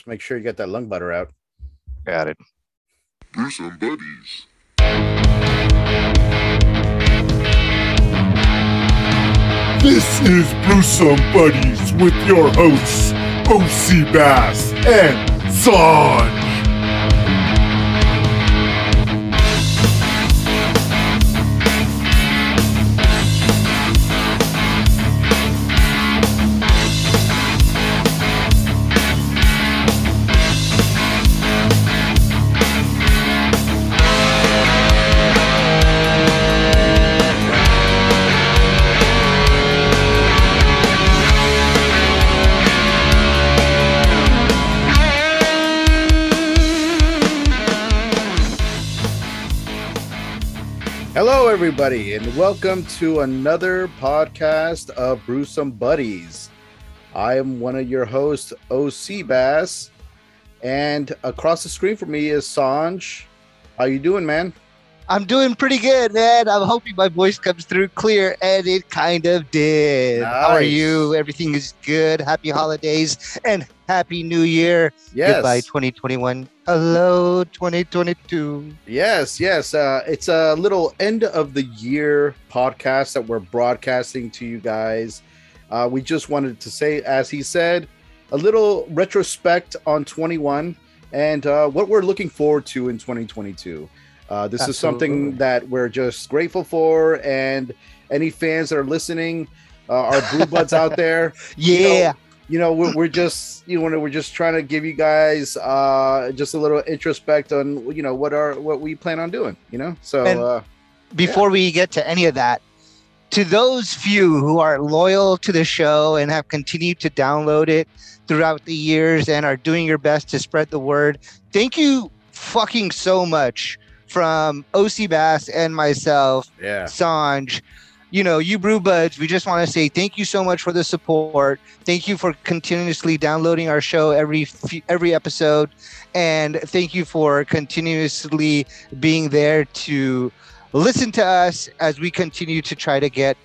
Just make sure you get that lung butter out. Got it. Brewsome Buddies. This is Brewsome Buddies with your hosts, OC Bass and Sanj. Everybody, and welcome to another podcast of Brewsome Buddies. I am one of your hosts, OC Bass, and across the screen from me is Sanj. How you doing, man? I'm doing pretty good, man. I'm hoping my voice comes through clear, and it kind of did. How are you? Everything is good. Happy holidays and happy new year. Yes, Goodbye, 2021. Hello, 2022. yes, yes. Uh, it's a little end of the year podcast that we're broadcasting to you guys. Uh, we just wanted to say, as he said, a little retrospect on 21 and uh, what we're looking forward to in 2022. Uh, this is something that we're just grateful for, and any fans that are listening, uh, our brew buds out there, Yeah. you know, we're, we're just you know we're just trying to give you guys uh, just a little introspect on you know what are what we plan on doing. You know, so And- uh, before we get to any of that, to those few who are loyal to the show and have continued to download it throughout the years and are doing your best to spread the word, thank you fucking so much from OC Bass and myself, yeah, Sanj. You know, you brew buds, we just want to say thank you so much for the support. Thank you for continuously downloading our show every every episode and thank you for continuously being there to listen to us as we continue to try to get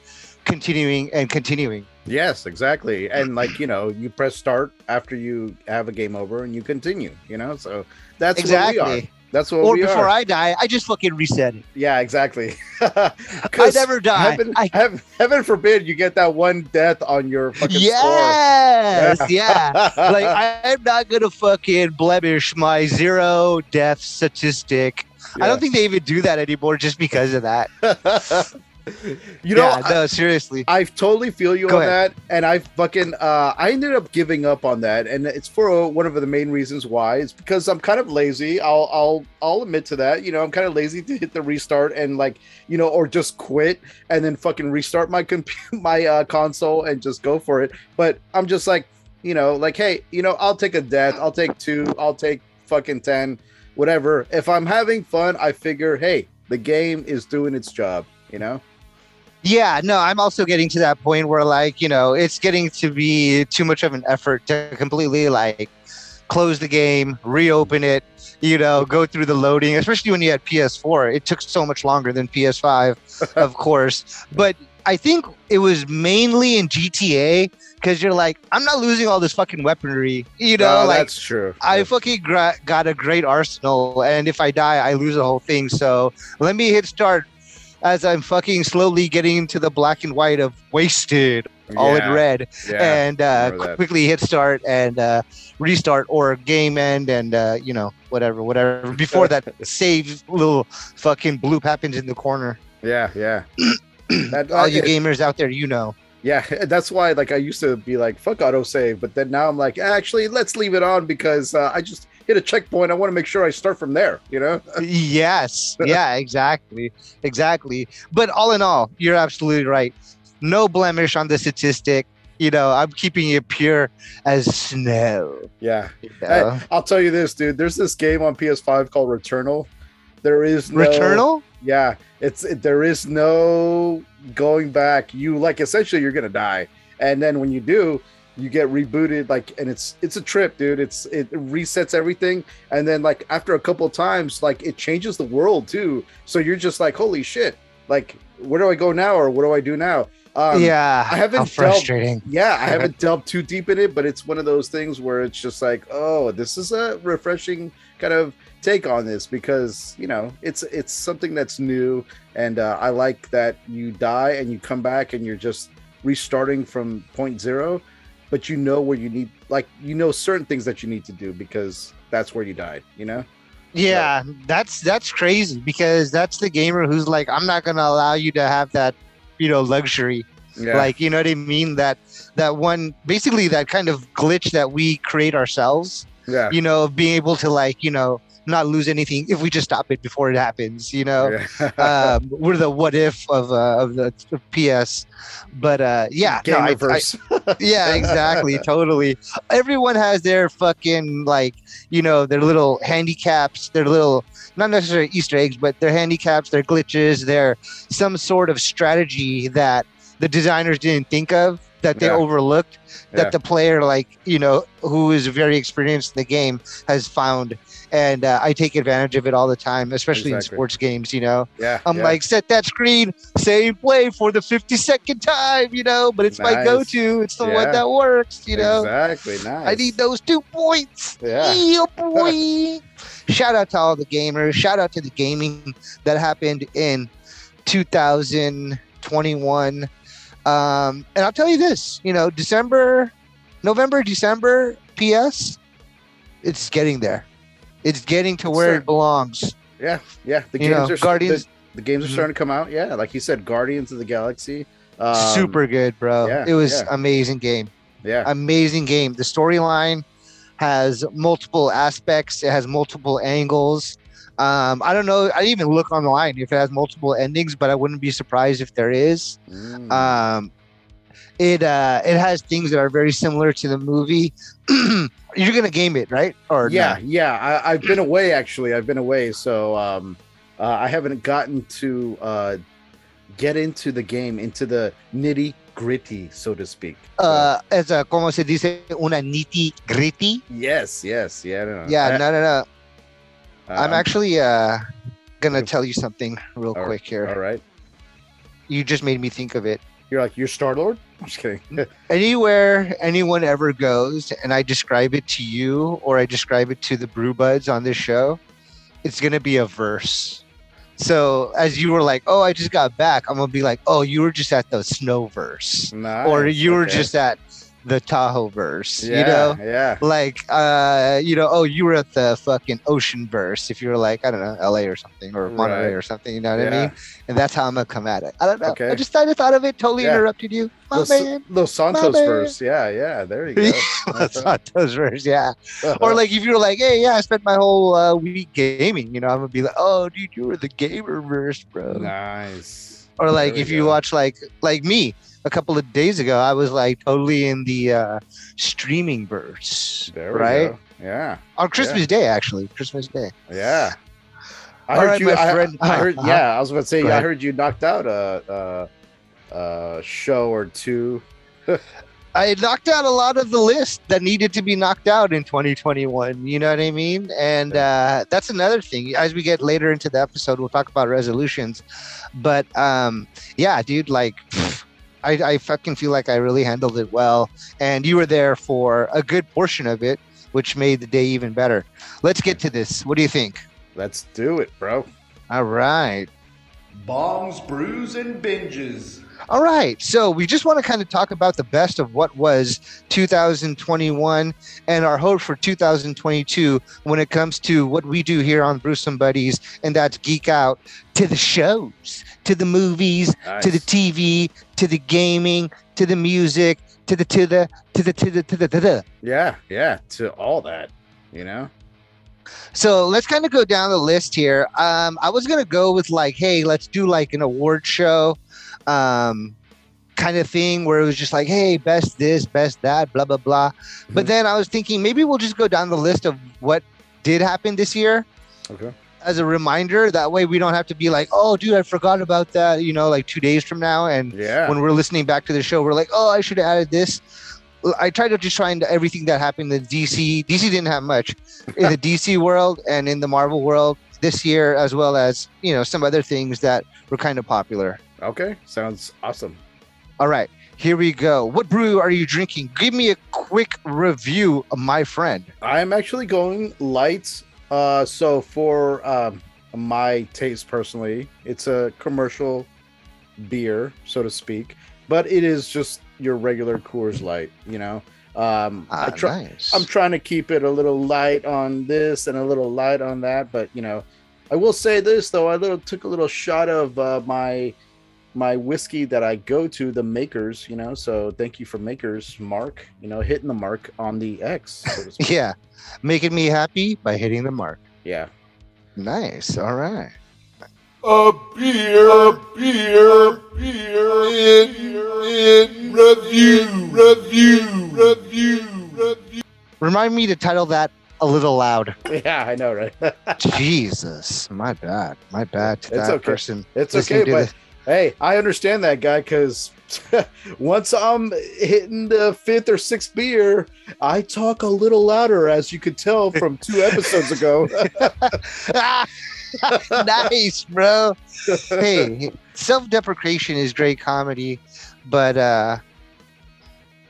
continuing and continuing. yes, exactly. And like you know, you press start after you have a game over, and you continue. You know, so that's what we are. exactly. That's what Or before are. I die, I just fucking reset it. yeah, exactly. I never die. Heaven, I heaven, heaven forbid you get that one death on your fucking yes, score. yeah. like I'm not gonna fucking blemish my zero death statistic. I don't think they even do that anymore just because of that. you know, yeah, I- no, seriously. I totally feel you Go on ahead. that, and I fucking uh, I ended up giving up on that, and it's for uh, one of the main reasons why. It's because I'm kind of lazy. I'll I'll I'll admit to that. You know, I'm kind of lazy to hit the restart and like you know, or just quit and then fucking restart my computer, my uh, console and just go for it. But I'm just like, you know, like hey, you know, I'll take a death. I'll take two. I'll take fucking ten, whatever. If I'm having fun, I figure, hey, the game is doing its job. You know. Yeah, no, I'm also getting to that point where like, you know, it's getting to be too much of an effort to completely like close the game, reopen it, you know, go through the loading, especially when you had PS4. It took so much longer than PS5, of course. But I think it was mainly in GTA because you're like, I'm not losing all this fucking weaponry, you know, No, like that's true. I fucking gra- got a great arsenal, and if I die, I lose the whole thing. So let me hit start as I'm fucking slowly getting into the black and white of wasted, all Yeah, in red, Yeah. and uh, quickly hit start and uh, restart or game end, and uh, you know whatever, whatever. Before that save little fucking bloop happens in the corner. Yeah, yeah. that, All you uh, gamers out there, you know. yeah, that's why like I used to be like fuck autosave, but then now I'm like actually let's leave it on because uh, I just hit a checkpoint. I want to make sure I start from there. You know? yes yeah exactly exactly but all in all you're absolutely right no blemish on the statistic you know i'm keeping it pure as snow Yeah. you know? I'll tell you this, dude. There's this game on PS5 called Returnal. There is no returnal Yeah, it's it, there is no going back. You like essentially you're gonna die, and then when you do, you get rebooted. Like, and it's it's a trip, dude. It's it resets everything, and then like after a couple of times, like it changes the world too. So you're just like, holy shit! Like, where do I go now, or what do I do now? Um, yeah, I haven't how delved- frustrating. yeah, I haven't delved too deep in it, but it's one of those things where it's just like, oh, this is a refreshing kind of take on this because you know it's it's something that's new, and uh, I like that you die and you come back and you're just restarting from point zero, but you know where you need, like you know certain things that you need to do because that's where you died. You know? Yeah, that's that's crazy because that's the gamer who's like, I'm not gonna allow you to have that, you know, luxury. Yeah. Like, you know what I mean? That that one basically that kind of glitch that we create ourselves, yeah. you know, being able to like, you know, not lose anything if we just stop it before it happens, you know. Yeah. um, we're the what if of uh, of the of PS, but uh, yeah, no, I- I- yeah, exactly, totally. Everyone has their fucking like, you know, their little handicaps, their little not necessarily Easter eggs, but their handicaps, their glitches, their some sort of strategy that the designers didn't think of that they Yeah. overlooked Yeah. that the player like you know who is very experienced in the game has found and uh, i take advantage of it all the time especially in sports games you know yeah. I'm yeah. like, set that screen, same play for the 52nd time, you know, but it's my go to. It's the Yeah. one that works, you know. exactly. Nice. I need those two points. Yeah. boy. Shout out to all the gamers. Shout out to the gaming that happened in 2021. Um, and I'll tell you this, you know, December, November, December, PS, it's getting there. It's getting to where it belongs. Yeah, yeah. The You games know, are Guardians- The, the games are Mhm. starting to come out. Yeah, like you said, Guardians of the Galaxy. Um, Super good, bro. yeah, it was yeah. amazing game. Yeah, amazing game. The storyline has multiple aspects. It has multiple angles. Um, I don't know. I even look online if it has multiple endings, but I wouldn't be surprised if there is. Mm. Um, it uh, it has things that are very similar to the movie. You're gonna game it, right? Or yeah, yeah. I, I've been away actually. I've been away, so um, uh, I haven't gotten to uh, get into the game, into the nitty gritty, so to speak. Uh, as a como se dice una nitty gritty. yes, yes, yeah. No, no. Yeah, I- no, no, no. I'm actually uh gonna tell you something real All right, quick here. all right. You just made me think of it. You're like you're Star Lord. I'm just kidding. anywhere anyone ever goes and I describe it to you or I describe it to the brew buds on this show, it's gonna be a verse. So as you were like, oh, I just got back, I'm gonna be like, oh, you were just at the snow verse, Nice, or you were okay. just at the Tahoe verse, yeah, you know. yeah. Like, uh, you know, oh, you were at the fucking ocean verse. If you were like, I don't know, LA or something, or Monterey Right. or something, you know what I mean? And that's how I'm gonna come at it. I don't know. Okay. I just I of thought of it. Totally Yeah. interrupted you, my Los, man. Los Santos man. verse. Yeah, yeah. There you go. That's not those verse, yeah. Uh-huh. Or like if you were like, hey, yeah, I spent my whole uh, week gaming, you know, I'm gonna be like, oh, dude, you were the gamer verse, bro. nice. Or like if you watch like like me a couple of days ago, I was like totally in the uh, streaming verse, right? go. Yeah, On Christmas Day, actually, Christmas Day. yeah. I All heard right, you. I, friend. I heard. Uh-huh. Yeah, I was about to say. I heard you knocked out a, a, a show or two. I knocked out a lot of the list that needed to be knocked out in 2021. You know what I mean? And uh, that's another thing. As we get later into the episode, we'll talk about resolutions. But um, yeah, dude, like I, I fucking feel like I really handled it well. And you were there for a good portion of it, which made the day even better. Let's get to this. What do you think? Let's do it, bro. All right. Bongs, brews, and binges. All right. So we just want to kind of talk about the best of what was 2021 and our hope for 2022 when it comes to what we do here on Brewsome Buddies, and that's geek out to the shows, to the movies, to the TV, to the gaming, to the music, to the to the to the to the to the to the. Yeah, yeah. To all that, you know. So let's kind of go down the list here. Um, I was gonna go with like, hey, let's do like an award show, um, kind of thing where it was just like, hey, best this, best that, blah blah blah. But Mhm. then I was thinking maybe we'll just go down the list of what did happen this year Okay. as a reminder. That way we don't have to be like, oh, dude, I forgot about that. You know, like two days from now, and Yeah. when we're listening back to the show, we're like, oh, I should have added this. I tried to just find everything that happened in DC. DC didn't have much in the DC world and in the Marvel world this year, as well as you know some other things that were kind of popular. Okay. Sounds awesome. All right, here we go. What brew are you drinking? Give me a quick review, my friend. I am actually going light. Uh, so for um, my taste personally, it's a commercial beer, so to speak, but it is just your regular Coors Light. You know, um, I Ah, try. nice. I'm trying to keep it a little light on this and a little light on that, but you know, I will say this though. I little took a little shot of uh, my my whiskey that I go to, the Makers. You know, so thank you for Makers, Mark. You know, hitting the mark on the X. So yeah, making me happy by hitting the mark. yeah. Nice. All right. A beer, a beer, beer, in, in review, review, review, review. Remind me to title that a little loud. Yeah, I know, right? Jesus, my bad, my bad to It's that okay. person. it's listening okay, to but hey, I understand that guy because once I'm hitting the fifth or sixth beer, I talk a little louder, as you could tell from two episodes ago. nice, bro. hey, self-deprecation is great comedy, but uh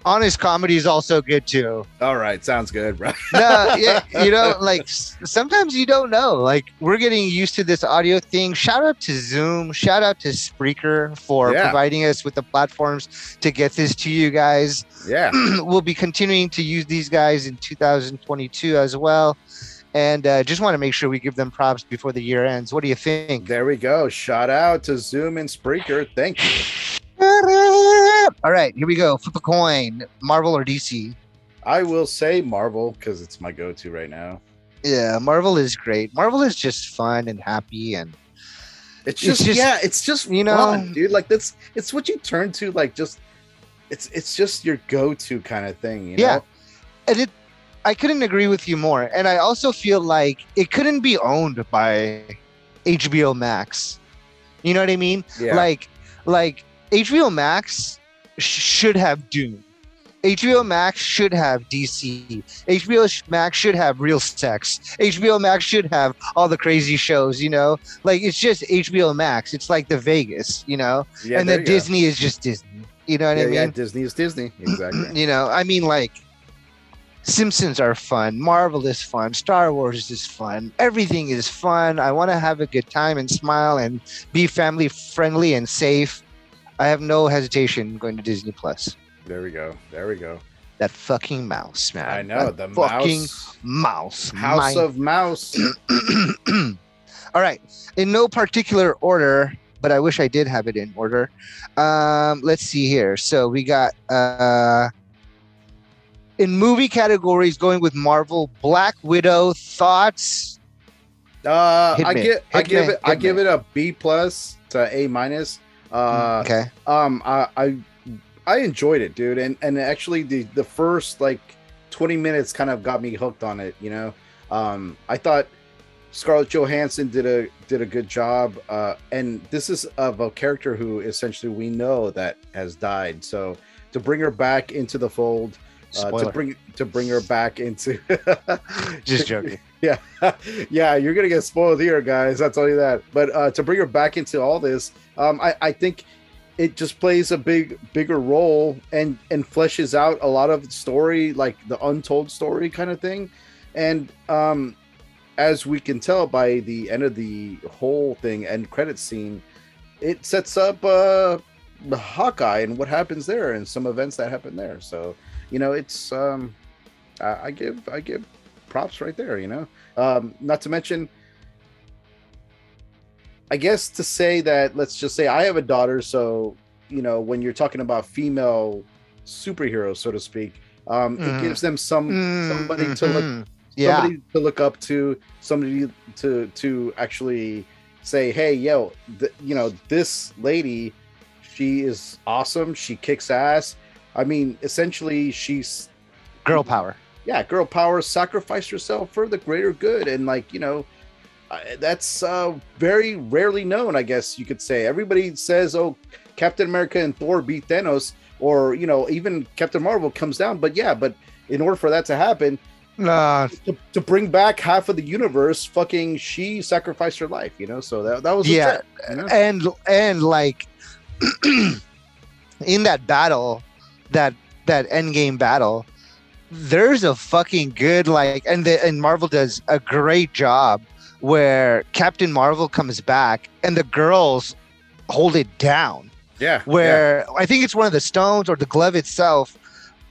honest comedy is also good too. All right, sounds good, bro. No, yeah, you know, like sometimes you don't know. Like we're getting used to this audio thing. Shout out to Zoom. Shout out to Spreaker for Yeah. providing us with the platforms to get this to you guys. Yeah, we'll be continuing to use these guys in 2022 as well. And uh, just want to make sure we give them props before the year ends. What do you think? there we go. Shout out to Zoom and Spreaker. Thank you. All right, here we go. Flip a coin. Marvel or DC? I will say Marvel because it's my go-to right now. Yeah, Marvel is great. Marvel is just fun and happy and It's It's just, just- yeah, it's just you know- fun, dude. Like that's it's what you turn to, like just it's it's just your go-to kind of thing. You Yeah. know? and it I couldn't agree with you more. And I also feel like it couldn't be owned by HBO Max. You know what I mean? yeah, Like like HBO Max should have Doom. HBO Max should have DC. HBO Max should have Real Sex. HBO Max should have all the crazy shows, you know? Like it's just HBO Max. It's like the Vegas, you know? yeah. and then you go. Disney is just Disney. You know what Yeah, I mean? yeah, Disney is Disney. Exactly. you know, I mean, like, Simpsons are fun, Marvel is fun, Star Wars is fun, everything is fun. I want to have a good time and smile and be family friendly and safe. I have no hesitation going to Disney Plus. there we go. There we go. That fucking mouse, man. I know That the fucking mouse, mouse. House My- of Mouse. All right. In no particular order, but I wish I did have it in order. Um, let's see here. So we got uh in movie categories going with Marvel, Black Widow, thoughts. Uh, I me. give I give it I give it a B plus to A minus. Uh, okay. um, I, I I enjoyed it, dude, and and actually the the first like twenty minutes kind of got me hooked on it. You know, um, I thought Scarlett Johansson did a did a good job, uh, and this is of a character who essentially we know that has died. So to bring her back into the fold, uh, to bring to bring her back into Just joking. yeah. Yeah you're gonna get spoiled here guys i'll tell you that. But uh to bring her back into all this um i i think it just plays a big bigger role and and fleshes out a lot of story like the untold story kind of thing. And um as we can tell by the end of the whole thing and credit scene it sets up uh hawkeye and what happens there and some events that happen there. So you know it's um I, I give i give props right there you know um not to mention i guess to say that let's just say i have a daughter so you know when you're talking about female superheroes so to speak um Mhm. it gives them some somebody to look Mhm. Yeah. somebody to look up to somebody to to actually say hey yo th- you know this lady she is awesome she kicks ass i mean essentially she's Girl power. Yeah girl power sacrifice yourself for the greater good. And like you know that's uh very rarely known i guess you could say. Everybody says oh captain america and thor beat thanos or you know even captain marvel comes down. But yeah but in order for that to happen No, to, to bring back half of the universe fucking she sacrificed her life you know? So that, that was Yeah. legit, you know? and and like in that battle, that that end game battle, there's a fucking good like, and the and Marvel does a great job where Captain Marvel comes back and the girls hold it down. Yeah. Where I think it's one of the stones or the glove itself.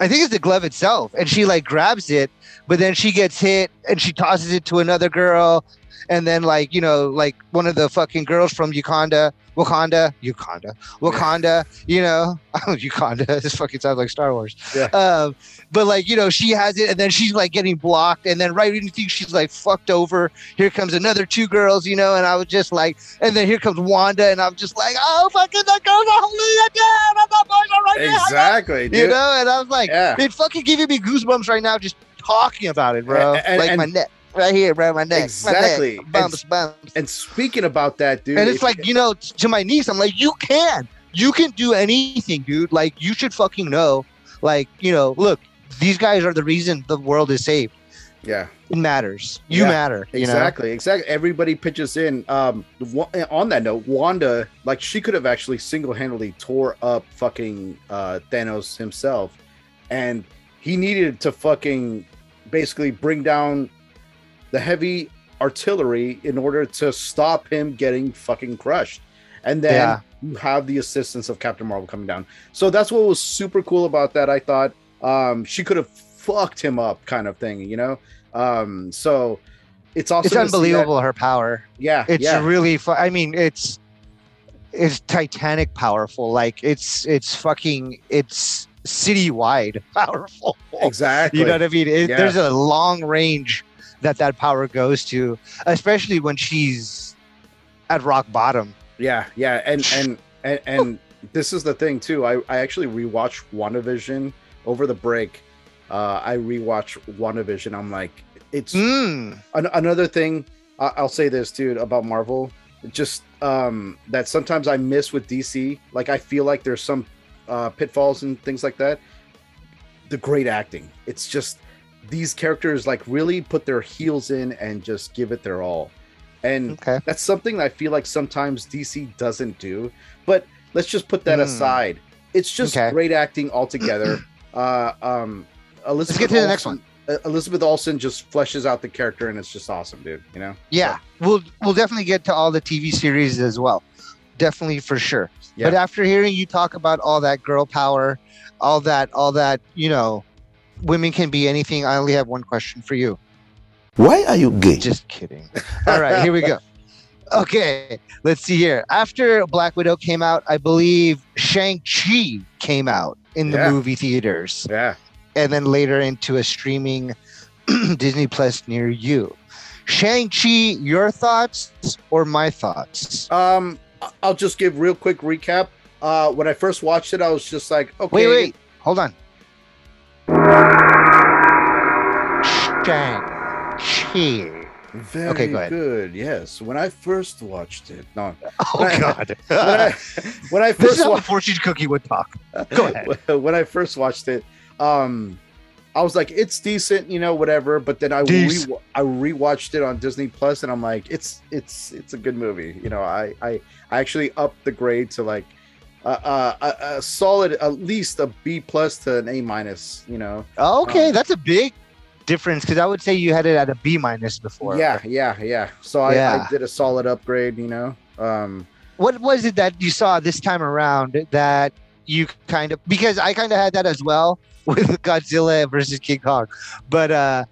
I think it's the glove itself, and she like grabs it, but then she gets hit and she tosses it to another girl, and then like you know like one of the fucking girls from Wakanda, Wakanda, Wakanda, Wakanda, you know, Wakanda. This fucking sounds like Star Wars. Yeah. Um, but like you know, she has it, and then she's like getting blocked, and then right when you think she's like fucked over, here comes another two girls, you know, and I was just like, and then here comes Wanda, and I'm just like, oh fucking the girls are holding it down, I'm not boys are right. Exactly, dude. You know, and I was like, Yeah. it fucking giving me goosebumps right now just talking about it, bro. And- and- like and- my neck, right here, bro, my neck, Exactly. my neck, bumps, bumps. And speaking about that, dude, And it's like, you know, to my niece, I'm like, you can, you can do anything, dude. Like, you should fucking know. Like, you know, look, these guys are the reason the world is saved. yeah, It matters. You Yeah, matter. You know? exactly, exactly. Everybody pitches in. Um, on that note, Wanda, like, she could have actually single-handedly tore up fucking uh, Thanos himself, and he needed to fucking basically bring down the heavy artillery in order to stop him getting fucking crushed. And then Yeah. you have the assistance of Captain Marvel coming down. So that's what was super cool about that. I thought um, she could have fucked him up, kind of thing, you know. Um, so it's also It's unbelievable her power. Yeah, It's yeah, really fu- I mean, it's it's titanic powerful. Like it's it's fucking it's citywide powerful. exactly. You know what I mean? It, Yeah. There's a long range that that power goes to, especially when she's at rock bottom. Yeah, yeah, and and and, and this is the thing too. I I actually rewatched WandaVision over the break. Uh, I rewatched WandaVision. I'm like, it's Mm. An- another thing I- I'll say this dude about Marvel just um that sometimes I miss with DC like I feel like there's some uh pitfalls and things like that the great acting it's just these characters like really put their heels in and just give it their all and Okay. that's something I feel like sometimes DC doesn't do but let's just put that Mm. aside it's just Okay. great acting altogether uh um Elizabeth let's get to the next Olsen- uh, Elizabeth Olsen just fleshes out the character, and it's just awesome, dude. You know? Yeah, we'll we'll definitely get to all the TV series as well. Definitely for sure. Yeah. But after hearing you talk about all that girl power, all that, all that, you know, women can be anything. I only have one question for you. Why are you gay? Just kidding. All right, here we go. Okay, let's see here. After Black Widow came out, I believe Shang-Chi came out in the Yeah. movie theaters Yeah. and then later into a streaming Disney Plus near you. Shang-Chi, your thoughts or my thoughts? Um, I- I'll just give real quick recap. Uh, when I first watched it, I was just like, okay, Wait, wait, hold on. Shang-Chi. very Okay, go good. Yes, when I first watched it, no, Oh, When I- God. when I, when I this first is how the fortune cookie would talk. Go ahead. when I first watched it, um, I was like, it's decent, you know, whatever. But then I re-. I rewatched it on Disney Plus, and I'm like, it's it's it's a good movie. You know, I I, I actually upped the grade to like uh, uh, a, a solid, at least a B plus to an A minus. You know, Okay, Um, that's a big difference because I would say you had it at a B minus before. yeah, yeah, yeah. So I, I did a solid upgrade. You know, um, What was it that you saw this time around that you kind of because I kind of had that as well with Godzilla versus King Kong, but uh,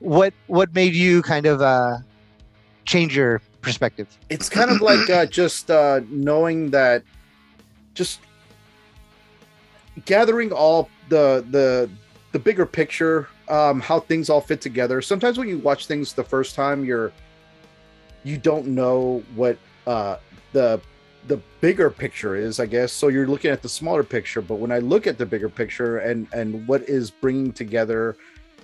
what what made you kind of uh, change your perspective? it's kind of like uh, just uh, knowing that just gathering all the the the bigger picture um how things all fit together sometimes when you watch things the first time you're you don't know what uh the the bigger picture is i guess. So you're looking at the smaller picture but when i look at the bigger picture and and what is bringing together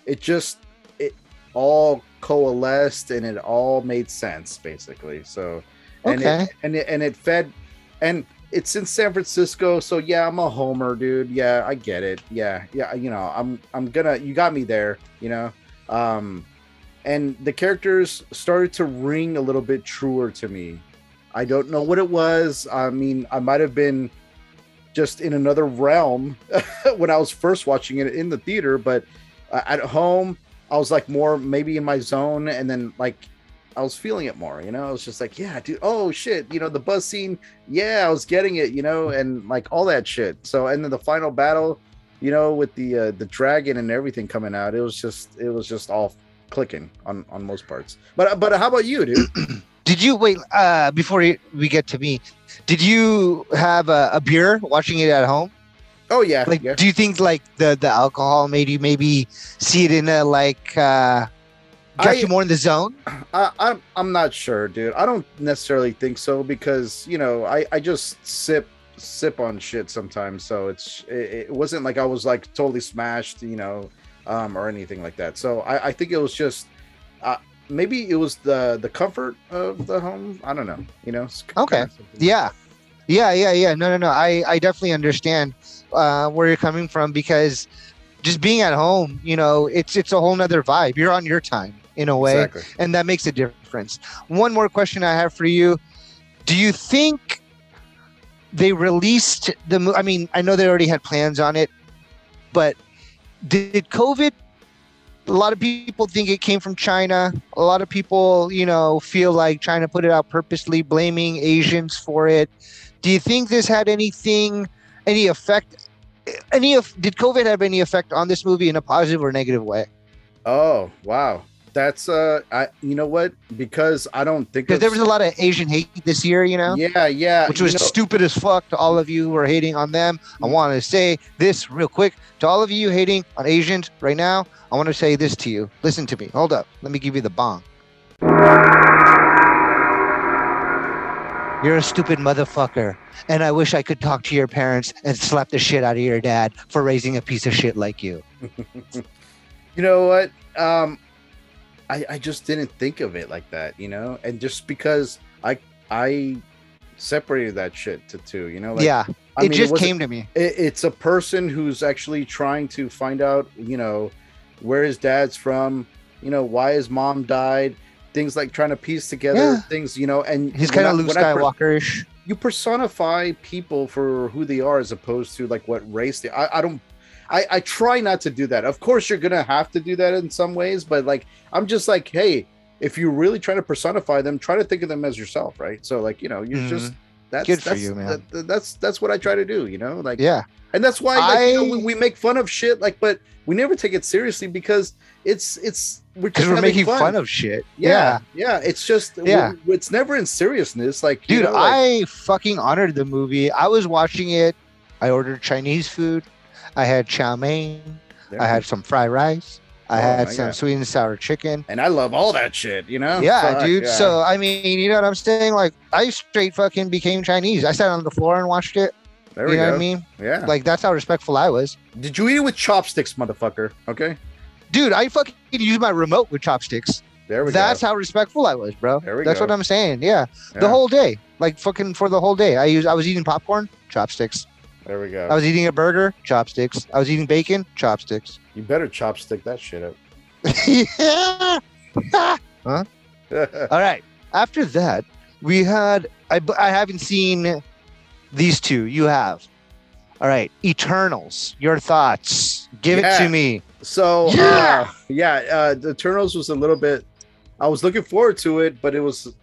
it just it all coalesced and it all made sense basically. So and Okay. it, and it and it fed and it's in San Francisco so yeah I'm a homer dude. Yeah I get it. Yeah yeah you know I'm I'm gonna you got me there you know? Um and the characters started to ring a little bit truer to me I don't know what it was I mean I might have been just in another realm when I was first watching it in the theater, but uh, at home I was like more maybe in my zone, and then like I was feeling it more. You know, I was just like, yeah, dude. Oh shit, you know the buzz scene. Yeah, I was getting it. You know, and like all that shit. So and then the final battle, you know, with the uh, the dragon and everything coming out, it was just it was just all clicking on on most parts. But but how about you, dude? Did you wait uh, before we get to me? Did you have a, a beer watching it at home? Oh yeah, Like, yeah. do you think like the the alcohol made you maybe see it in a like uh, got I- you more in the zone? I, I'm I'm not sure, dude. I don't necessarily think so because you know I I just sip sip on shit sometimes, so it's it, it wasn't like I was like totally smashed, you know, um, or anything like that. So I I think it was just. Uh, Maybe it was the the comfort of the home. I don't know. You know. Okay. Yeah, yeah, yeah, yeah. No, no, no. I I definitely understand uh, where you're coming from because just being at home, you know, it's it's a whole nother vibe. You're on your time in a way. Exactly. and that makes a difference. One more question I have for you: Do you think they released the? I mean, I know they already had plans on it, but did COVID? A lot of people think it came from China. A lot of people, you know, feel like China put it out purposely, blaming Asians for it. Do you think this had anything, any effect? Any of did COVID have any effect on this movie in a positive or negative way? Oh wow, that's uh, I you know what? Because I don't think Because there was a lot of Asian hate this year, you know. Yeah, yeah. which was know- stupid as fuck to all of you who are hating on them. I want to say this real quick to all of you hating on Asians right now. I want to say this to you. Listen to me. Hold up. Let me give you the bong. You're a stupid motherfucker. And I wish I could talk to your parents and slap the shit out of your dad for raising a piece of shit like you. you know what um i i just didn't think of it like that you know and just because i i separated that shit to two you know like yeah. I it mean, just wasn't- came to me. it, it's a person who's actually trying to find out you know where his dad's from you know why his mom died things like trying to piece together Yeah. things you know and He's kind of Luke when I per- Skywalker-ish. you personify people for who they are as opposed to like what race they I, I don't I, I try not to do that. Of course you're gonna have to do that in some ways, but like I'm just like, hey, if you're really trying to personify them, try to think of them as yourself, right? So like, you know, you're just that's Mm-hmm. Good for that's, you, man. that- that's that's what I try to do, you know, like Yeah. and that's why like, you know, we, we make fun of shit, like, but we never take it seriously because it's it's we're just we're making fun. of shit. yeah, yeah, It's just Yeah. it's never in seriousness, like you Dude, know, like- I fucking honored the movie. I was watching it. I ordered Chinese food. I had chow mein. There I had some fried rice. I Oh had some God. sweet and sour chicken. and I love all that shit, you know. Yeah, Fuck, dude. yeah. So I mean, you know what I'm saying? Like, I straight fucking became Chinese. I sat on the floor and watched it. there you know go. what I mean? Yeah. Like, that's how respectful I was. Did you eat it with chopsticks, motherfucker? Okay. Dude, I fucking used my remote with chopsticks. There we go. That's go. how respectful I was, bro. There we That's go. what I'm saying. Yeah. Yeah, The whole day. Like fucking for the whole day. I used I was eating popcorn, chopsticks. There we go. I was eating a burger, chopsticks. I was eating bacon, chopsticks. you better chopstick that shit up. yeah. huh? All right. After that, we had I I haven't seen these two. You have. All right, Eternals. Your thoughts? Give it to me. so Yeah! uh, yeah, uh, the Eternals was a little bit. I was looking forward to it, but it was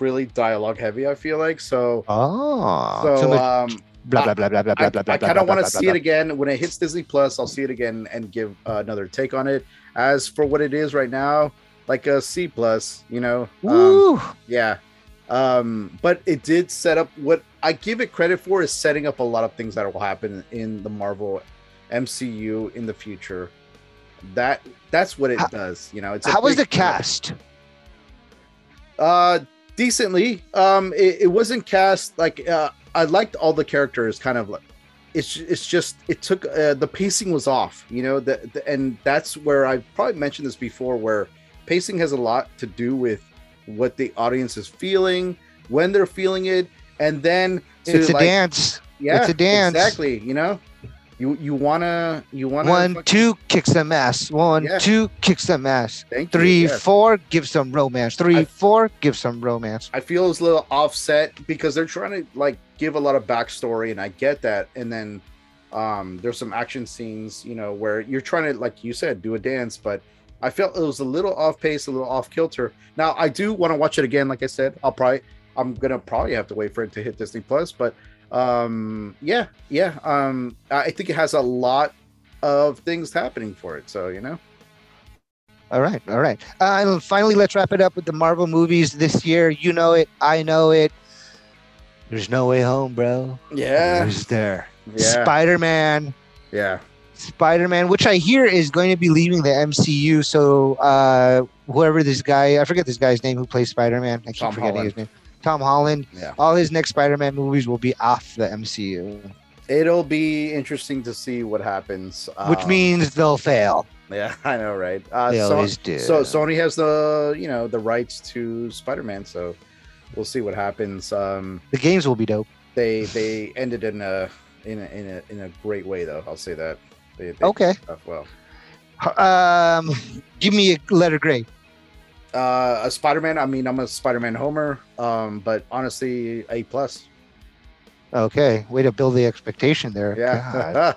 really dialogue heavy. I feel like so. Oh, so much um, blah blah blah blah blah I, blah blah. I blah, kind of want to see blah. it again when it hits Disney Plus. I'll see it again and give uh, another take on it. As for what it is right now, like a C plus, you know. Um, Yeah. Um, but it did set up what I give it credit for is setting up a lot of things that will happen in the Marvel MCU in the future. That that's what it How- does, you know. It's How was the cast? Uh decently. Um it, it wasn't cast like uh I liked all the characters kind of like it's it's just it took uh, the pacing was off, you know, the, the and that's where I probably mentioned this before where pacing has a lot to do with what the audience is feeling, when they're feeling it, and then It's a like, dance. yeah, it's a dance. Exactly, you know. You you wanna you wanna One, fucking- two, kick some ass. One, Yeah. two, kick some ass. thank you, Three, yes. four, give some romance. Three, I- four, give some romance. I feel it's a little offset because they're trying to like give a lot of backstory, and I get that. And then um, there's some action scenes, you know, where you're trying to, like you said, do a dance, but I felt it was a little off pace, a little off kilter. Now I do want to watch it again. Like I said, I'll probably I'm gonna probably have to wait for it to hit Disney Plus, but um yeah yeah um i think it has a lot of things happening for it so you know All right, all right. Uh, and finally, let's wrap it up with the Marvel movies this year. You know it, I know it. There's no way home, bro. yeah Who's there? yeah Spider Man. yeah Spider Man, which I hear is going to be leaving the MCU. So uh, whoever this guy, I forget this guy's name who plays Spider Man. I keep Tom forgetting Holland. his name. Tom Holland. Yeah. All his next Spider Man movies will be off the MCU, it'll be interesting to see what happens which um, means they'll fail. yeah i know right uh They so, always do. so sony has the you know the rights to spider-man so we'll see what happens um the games will be dope. they they ended in a in a in a, in a great way though i'll say that they, they Okay. well Um, give me a letter grade. uh a spider-man i mean i'm a spider-man homer um but honestly a plus Okay, way to build the expectation there. Yeah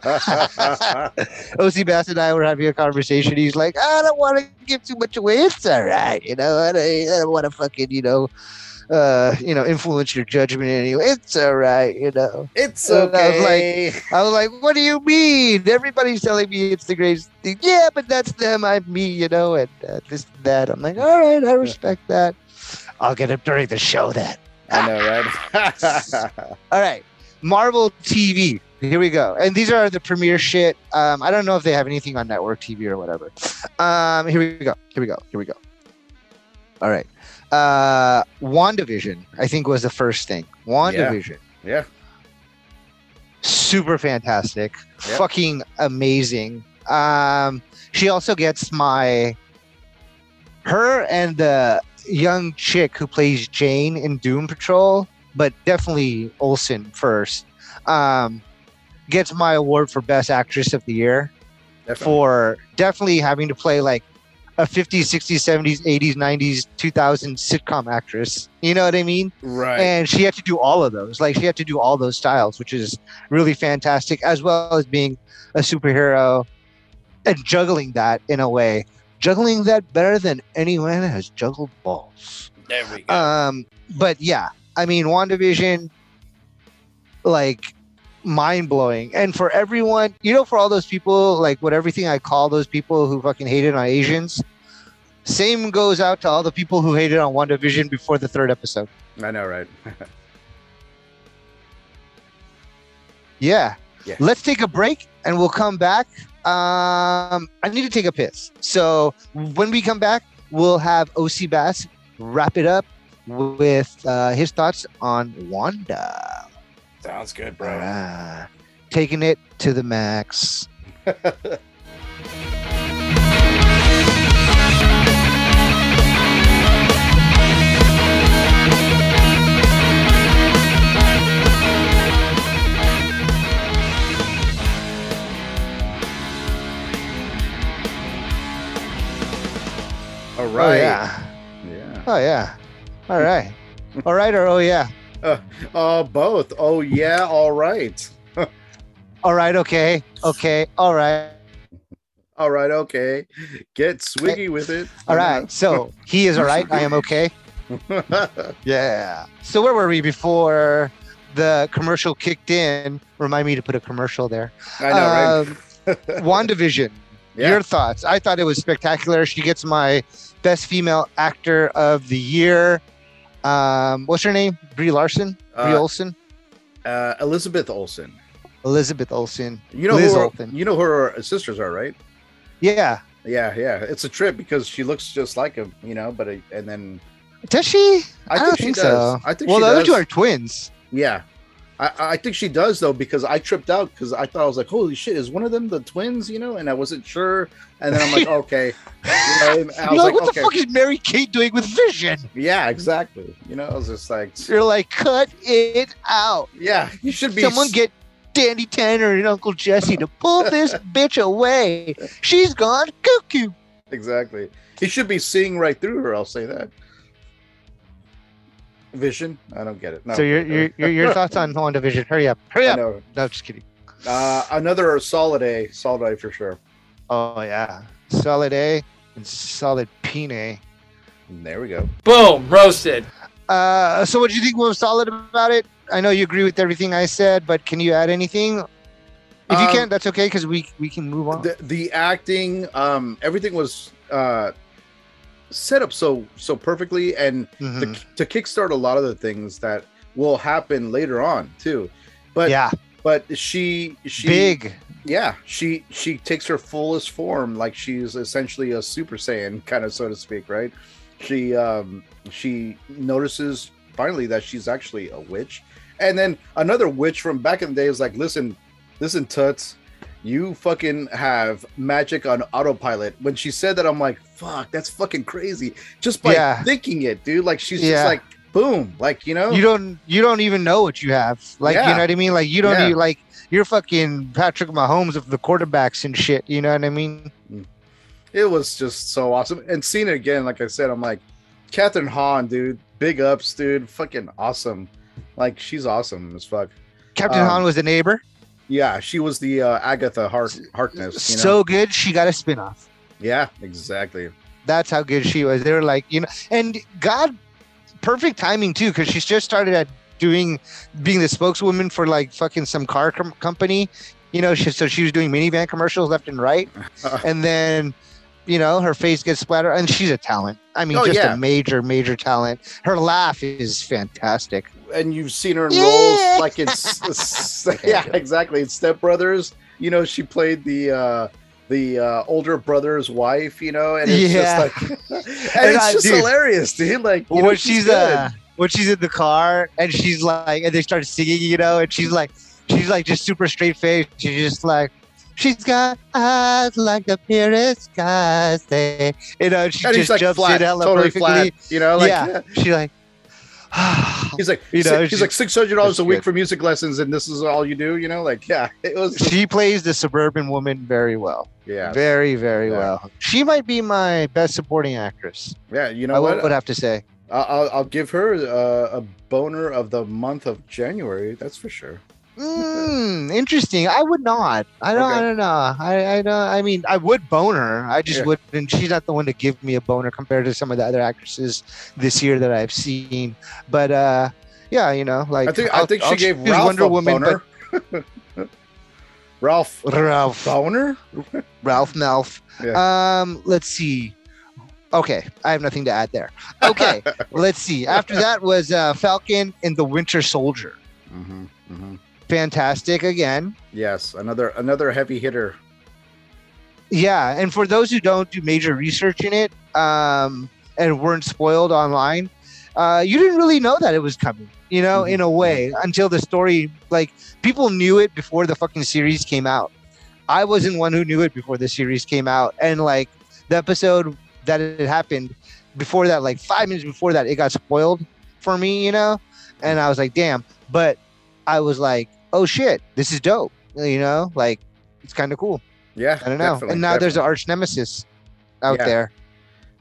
OC Bass and I were having a conversation. He's like, I don't want to give too much away. It's all right, you know. I don't, I don't want to fucking, you know, uh, you know, influence your judgment anyway. It's all right, you know. it's Uh, I was like- I was like, what do you mean? Everybody's telling me it's the greatest thing. Yeah, but that's them. I'm me, you know, and uh, this and that. I'm like, all right, I respect that. I'll get him during the show then. i know right All right, Marvel TV. Here we go. And these are the premiere shit. Um, I don't know if they have anything on network TV or whatever. Um, here we go. Here we go. Here we go. All right. Uh, WandaVision, I think, was the first thing. WandaVision. yeah Super fantastic. Yep. Fucking amazing. Um, she also gets my her and the young chick who plays Jane in Doom Patrol, but definitely Olsen first. Um, gets my award for best actress of the year definitely. for definitely having to play like a 50s, 60s, 70s, 80s, 90s, 2000s sitcom actress. You know what I mean? right And she had to do all of those. Like she had to do all those styles, which is really fantastic, as well as being a superhero and juggling that in a way. Juggling that better than anyone has juggled balls. there we go Um, but yeah, I mean, WandaVision, like mind blowing. And for everyone, you know, for all those people, like what everything I call those people who fucking hated on Asians, same goes out to all the people who hated on WandaVision before the third episode. i know right Yeah. Yeah. Let's take a break and we'll come back. Um, I need to take a piss. So when we come back, we'll have OC Bass wrap it up with uh, his thoughts on Wanda. Sounds good bro Ah, taking it to the max. All right. Oh yeah. yeah Oh yeah. All right. All right or oh yeah. uh both oh yeah all right All right. Okay. Okay. All right. all right okay get swiggy with it All right. So he is all right. I am okay. Yeah. So where were we before the commercial kicked in? Remind me to put a commercial there. i know right Um, WandaVision. Yeah. Your thoughts? I thought it was spectacular. She gets my best female actor of the year. Um, what's her name? Brie Larson. Brie Uh, Olsen. uh, elizabeth Olsen. Elizabeth Olsen. you know Liz who her, Olsen. you know who her sisters are right Yeah. yeah yeah it's a trip because she looks just like him you know but uh, and then Does she? I, don't think, she think does. so. I think well, the other two are twins. Yeah. I, I think she does though because I tripped out because I thought I was like, holy shit, is one of them the twins? You know, and I wasn't sure, and then I'm like, okay, you know, I You're was like, like, what okay, the fuck is Mary Kate doing with Vision? yeah, exactly. You know, I was just like, You're like, cut it out. yeah, you should be Someone get Danny Tanner and Uncle Jesse to pull this bitch away. She's gone cuckoo. exactly. He should be seeing right through her. I'll say that. Vision. I don't get it. No. So your your your, your thoughts on WandaVision? Hurry up, hurry up. know. No, just kidding. Uh, another solid A, solid A for sure. Oh yeah, solid A and solid pine. There we go. Boom, roasted. Uh, so what do you think was solid about it? I know you agree with everything I said, but can you add anything? If you Um, can't, that's okay because we we can move on. The the acting, um, everything was uh set up so so perfectly, and Mhm. the, to kickstart a lot of the things that will happen later on too. But yeah, but she she big. yeah she she takes her fullest form like she's essentially a super saiyan kind of so to speak right she um she notices finally that she's actually a witch and then another witch from back in the day is like listen listen tuts you fucking have magic on autopilot when she said that i'm like fuck that's fucking crazy just by Yeah. thinking it dude like she's Yeah. just like boom like you know You don't you don't even know what you have. Like you know what I mean? Like you don't Yeah. even like you're fucking Patrick Mahomes of the quarterbacks and shit. You know what I mean? it was just so awesome. And seeing it again, like I said, I'm like, Kathryn Hahn, dude, big ups, dude, fucking awesome. Like she's awesome as fuck. Captain Um, Hahn was the neighbor. Yeah, she was the uh, Agatha Hart- Harkness. You know? So good, she got a spin-off. yeah, exactly. That's how good she was. They were like, you know, and God, perfect timing too, because she's just started at doing being the spokeswoman for like fucking some car com- company. You know, she, so she was doing minivan commercials left and right, and then, you know, her face gets splattered, and she's a talent. I mean, Oh, just yeah. a major, major talent. Her laugh is fantastic. And you've seen her in Yeah. roles like in s- s- yeah, exactly. In Step Brothers, you know, she played the uh the uh, older brother's wife, you know, and it's Yeah. just like, and, And it's I- just dude, hilarious, dude. Like, you know, when she's uh when she's in the car and she's like and they start singing you know and she's like she's like just super straight faced she's just like she's got eyes like the purest skies they you know she and just like jumps flat, in totally perfectly flat, you know, like yeah she like He's like, You know, he's she's- like six hundred dollars a week good. for music lessons, and this is all you do. You know, like yeah, it was she plays the suburban woman very well yeah, very very Yeah. well she might be my best supporting actress yeah. You know I what? would have to say I'll, I'll, I'll give her uh, a boner of the month of January. That's for sure. Mm, interesting. I would not. I don't. I don't know. I. I don't. I mean, I would bone her. I just Yeah. wouldn't. She's not the one to give me a boner compared to some of the other actresses this year that I've seen. But uh, yeah, you know, like I think I I'll- think I'll she gave choose Ralph Wonder a Woman, boner. Ralph but Ralph, boner. Ralph Melf. Um, let's see. Okay, I have nothing to add there. Okay, let's see. After that was uh, Falcon and the Winter Soldier. hmm hmm Fantastic again. Yes, another another heavy hitter. Yeah, and for those who don't do major research in it um, and weren't spoiled online, uh, you didn't really know that it was coming. You know, Mhm. in a way, until the story, like people knew it before the fucking series came out. I wasn't one who knew it before the series came out, and like the episode that it happened before that, like five minutes before that, it got spoiled for me. You know, and I was like, damn. But I was like, oh shit, this is dope. You know, like it's kind of cool. Yeah, I don't know. and now there's an arch nemesis out Yeah. there.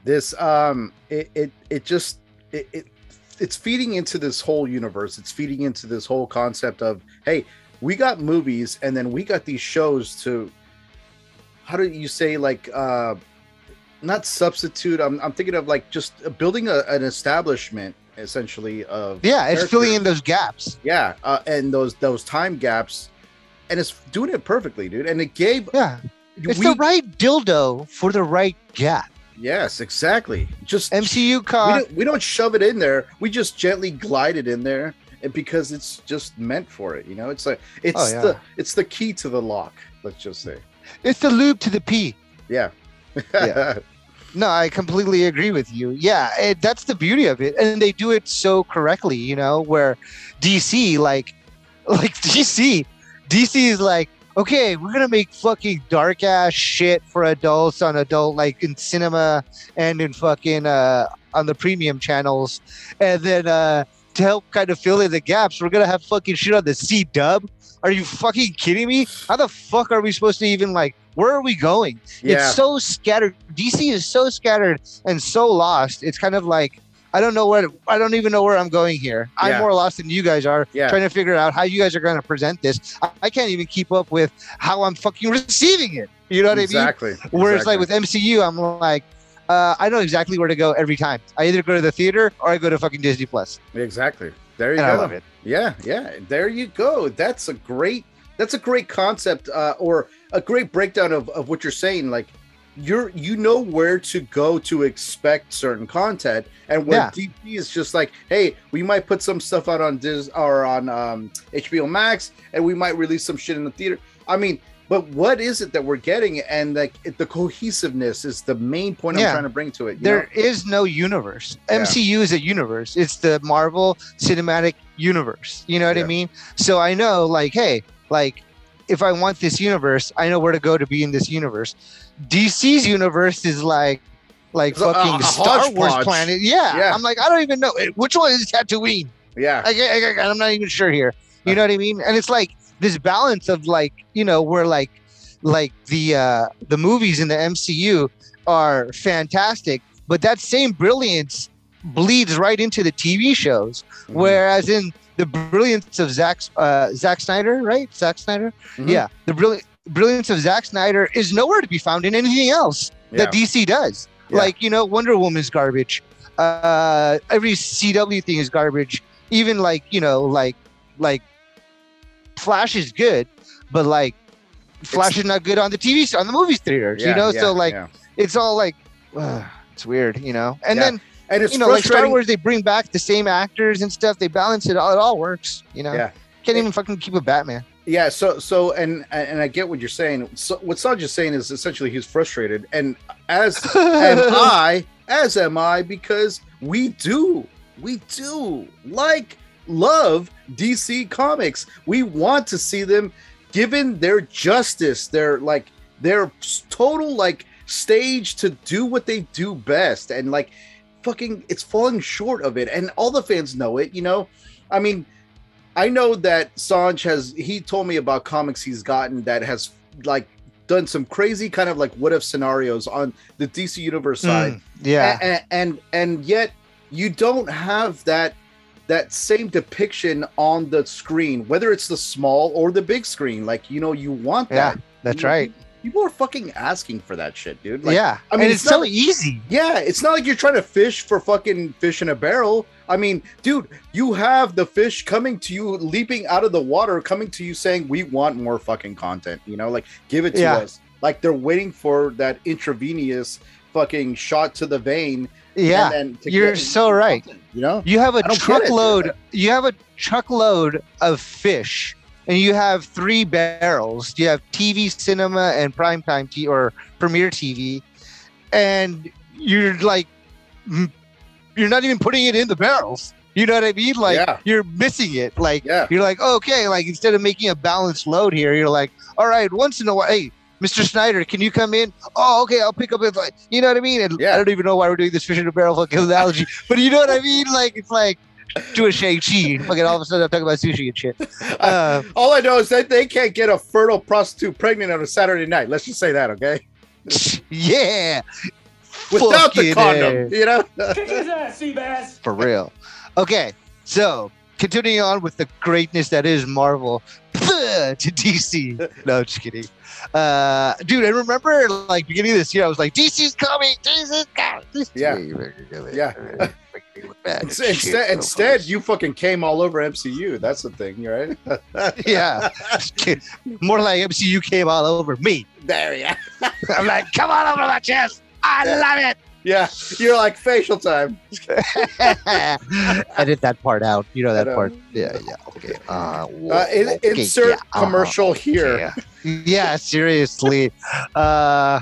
this um it it, it just it, it it's feeding into this whole universe it's feeding into this whole concept of hey we got movies and then we got these shows to how do you say like uh not substitute i'm, I'm thinking of like just building a, an establishment essentially of Yeah, it's filling in those gaps. yeah uh, and those those time gaps and it's doing it perfectly dude and it gave Yeah, it's we- the right dildo for the right gap. yes exactly just MCU we don't, we don't shove it in there. We just gently glide it in there, and because it's just meant for it. You know, it's like it's Oh, yeah. the it's the key to the lock. Let's just say, It's the lube to the P. yeah, Yeah. No, I completely agree with you. Yeah, it, that's the beauty of it, and they do it so correctly. You know, where DC, like, like DC, DC is like, okay, we're gonna make fucking dark ass shit for adults on adult, like in cinema and in fucking uh on the premium channels, and then uh to help kind of fill in the gaps, we're gonna have fucking shit on the C dub. Are you fucking kidding me? How the fuck are we supposed to even like? Where are we going? yeah, It's so scattered. DC is so scattered and so lost. It's kind of like I don't know what I don't even know where I'm going here. I'm more lost than you guys are Yeah. trying to figure out how you guys are going to present this. I, I can't even keep up with how I'm fucking receiving it. You know what exactly. I mean? Exactly. Whereas like with MCU, I'm like, uh, I know exactly where to go every time. I either go to the theater or I go to fucking Disney Plus, exactly. There you and go. I love it. Yeah, yeah. There you go. That's a great that's a great concept uh, or a great breakdown of, of what you're saying. Like you're you know where to go to expect certain content and where Yeah. DC is just like, hey, we might put some stuff out on Dis or on um, HBO Max and we might release some shit in the theater. I mean, but what is it that we're getting? And like it, the cohesiveness is the main point I'm trying to bring to it. you There know? is no universe. Yeah. MCU is a universe. It's the Marvel Cinematic Universe. You know what Yeah. I mean? So I know, like, hey, like, if I want this universe, I know where to go to be in this universe. DC's universe is like, like It's a- a- fucking a Star Wars hodgepodge. planet. Yeah. Yeah. I'm like, I don't even know which one is Tatooine. yeah. I, I, I, I'm not even sure here. You know what I mean? And it's like this balance of like, you know, where like, like the uh the movies in the MCU are fantastic, but that same brilliance bleeds right into the TV shows. Mhm. Whereas in the brilliance of Zack uh, Zack Snyder, right? Zack Snyder, Mhm. yeah, the brilliant brilliance of Zack Snyder is nowhere to be found in anything else that DC does. Yeah. Like you know, Wonder Woman's garbage. Uh, every CW thing is garbage. Even like you know, like like Flash is good, but like Flash is not good on the TV on the movies theaters. Yeah, you know, yeah, so like yeah. it's all like. Uh, it's weird, you know. And Yeah. then and it's you know, like Star Wars, they bring back the same actors and stuff. They balance it all. It all works, you know. Yeah. Can't even fucking keep a Batman. Yeah, so so and and I get what you're saying. So what Sanj is saying is essentially he's frustrated, and as am I, as am I, because we do, we do like love DC comics. We want to see them given their justice, their like their total like stage to do what they do best, and like fucking, it's falling short of it, and all the fans know it. You know, I mean. I know that Sanj has he told me about comics he's gotten that has like done some crazy kind of like what if scenarios on the DC universe side. Mm, yeah. And, and and yet you don't have that that same depiction on the screen, whether it's the small or the big screen. Like, you know, you want Yeah, that. That's You right. People are fucking asking for that shit, dude. Like, yeah. I mean, and it's it's, so easy. yeah, it's not like you're trying to fish for fucking fish in a barrel. I mean, dude, you have the fish coming to you, leaping out of the water, coming to you saying, We want more fucking content, you know, like give it to Yeah. us. Like they're waiting for that intravenous fucking shot to the vein. Yeah. and then to you're so right. you know? You have a I don't get it, truckload. You have a truckload of fish, and you have three barrels. You have TV, cinema, and primetime T or premiere TV, and you're like, you're not even putting it in the barrels. You know what I mean? Like Yeah. you're missing it. Like Yeah. you're like, okay, like instead of making a balanced load here, you're like, all right, once in a while, hey. Mr. Snyder, can you come in? Oh, okay, I'll pick up it. Like, you know what I mean? And Yeah. I don't even know why we're doing this fish in a barrel fucking analogy, but you know what I mean? Like, it's like do a Shang Chi. Fucking all of a sudden, I'm talking about sushi and shit. Uh, All I know is that they can't get a fertile prostitute pregnant on a Saturday night. Let's just say that, okay? yeah, Without the condom, A. you know? Kick his ass, Seabass. for real. Okay, so continuing on with the greatness that is Marvel to DC. No, just kidding. Uh, dude, I remember like beginning of this year, I was like, DC's coming, DC's coming. DC's Yeah. coming. Yeah. Bad Instead, shit, instead, so instead, much. you fucking came all over MCU. That's the thing, right? yeah, more like MCU came all over me. there, yeah. I'm like, come on over my chest. I love it. Yeah, you're like facial time. Edit that part out. You know that know. part. Yeah, yeah. Okay. Uh, whoa, Uh, in, okay, insert yeah, uh-huh, commercial here. Yeah. yeah, seriously. Uh,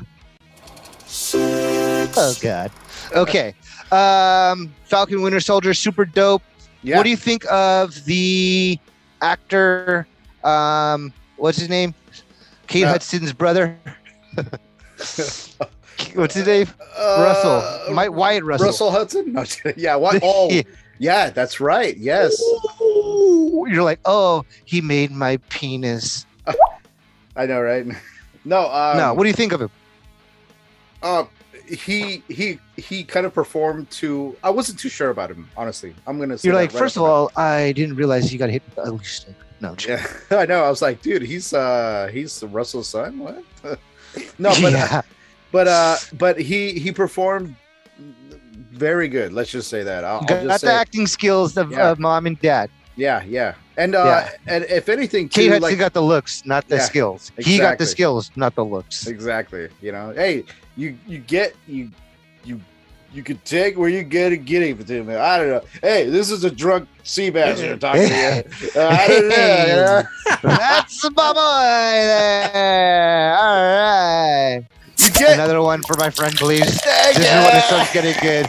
oh god. Okay. Um, Falcon Winter Soldier, super dope. Yeah. What do you think of the actor? Um, what's his name? Kate Uh, Hudson's brother. what's his name? Uh, Russell. My, Wyatt Russell. Russell Hudson? No, yeah, what? Oh, Yeah. yeah, that's right. Yes. Ooh, You're like, oh, he made my penis. I know, right? No, um, no, what do you think of him? uh, he he he kind of performed to. I wasn't too sure about him, honestly. I'm gonna. Say You're like, right first of all, I didn't realize he got hit with ugly stick. No, yeah, I know. I was like, dude, he's uh he's Russell's son. What? no, but yeah. but uh but he he performed very good. Let's just say that. I'll, I'll got just the acting skills of, Yeah. of mom and dad. yeah, yeah, and uh Yeah. and if anything, too, Hudson like got the looks, not the Yeah, skills. He got the skills, not the looks. exactly, you know, hey, you you get you you. You could take where you get it, get even to me. I don't know. Hey, this is a drunk sea bass you're talking to. You. Uh, I don't know. you know? That's my boy there. All right. You get Another one for my friend, please. This is when it starts getting good.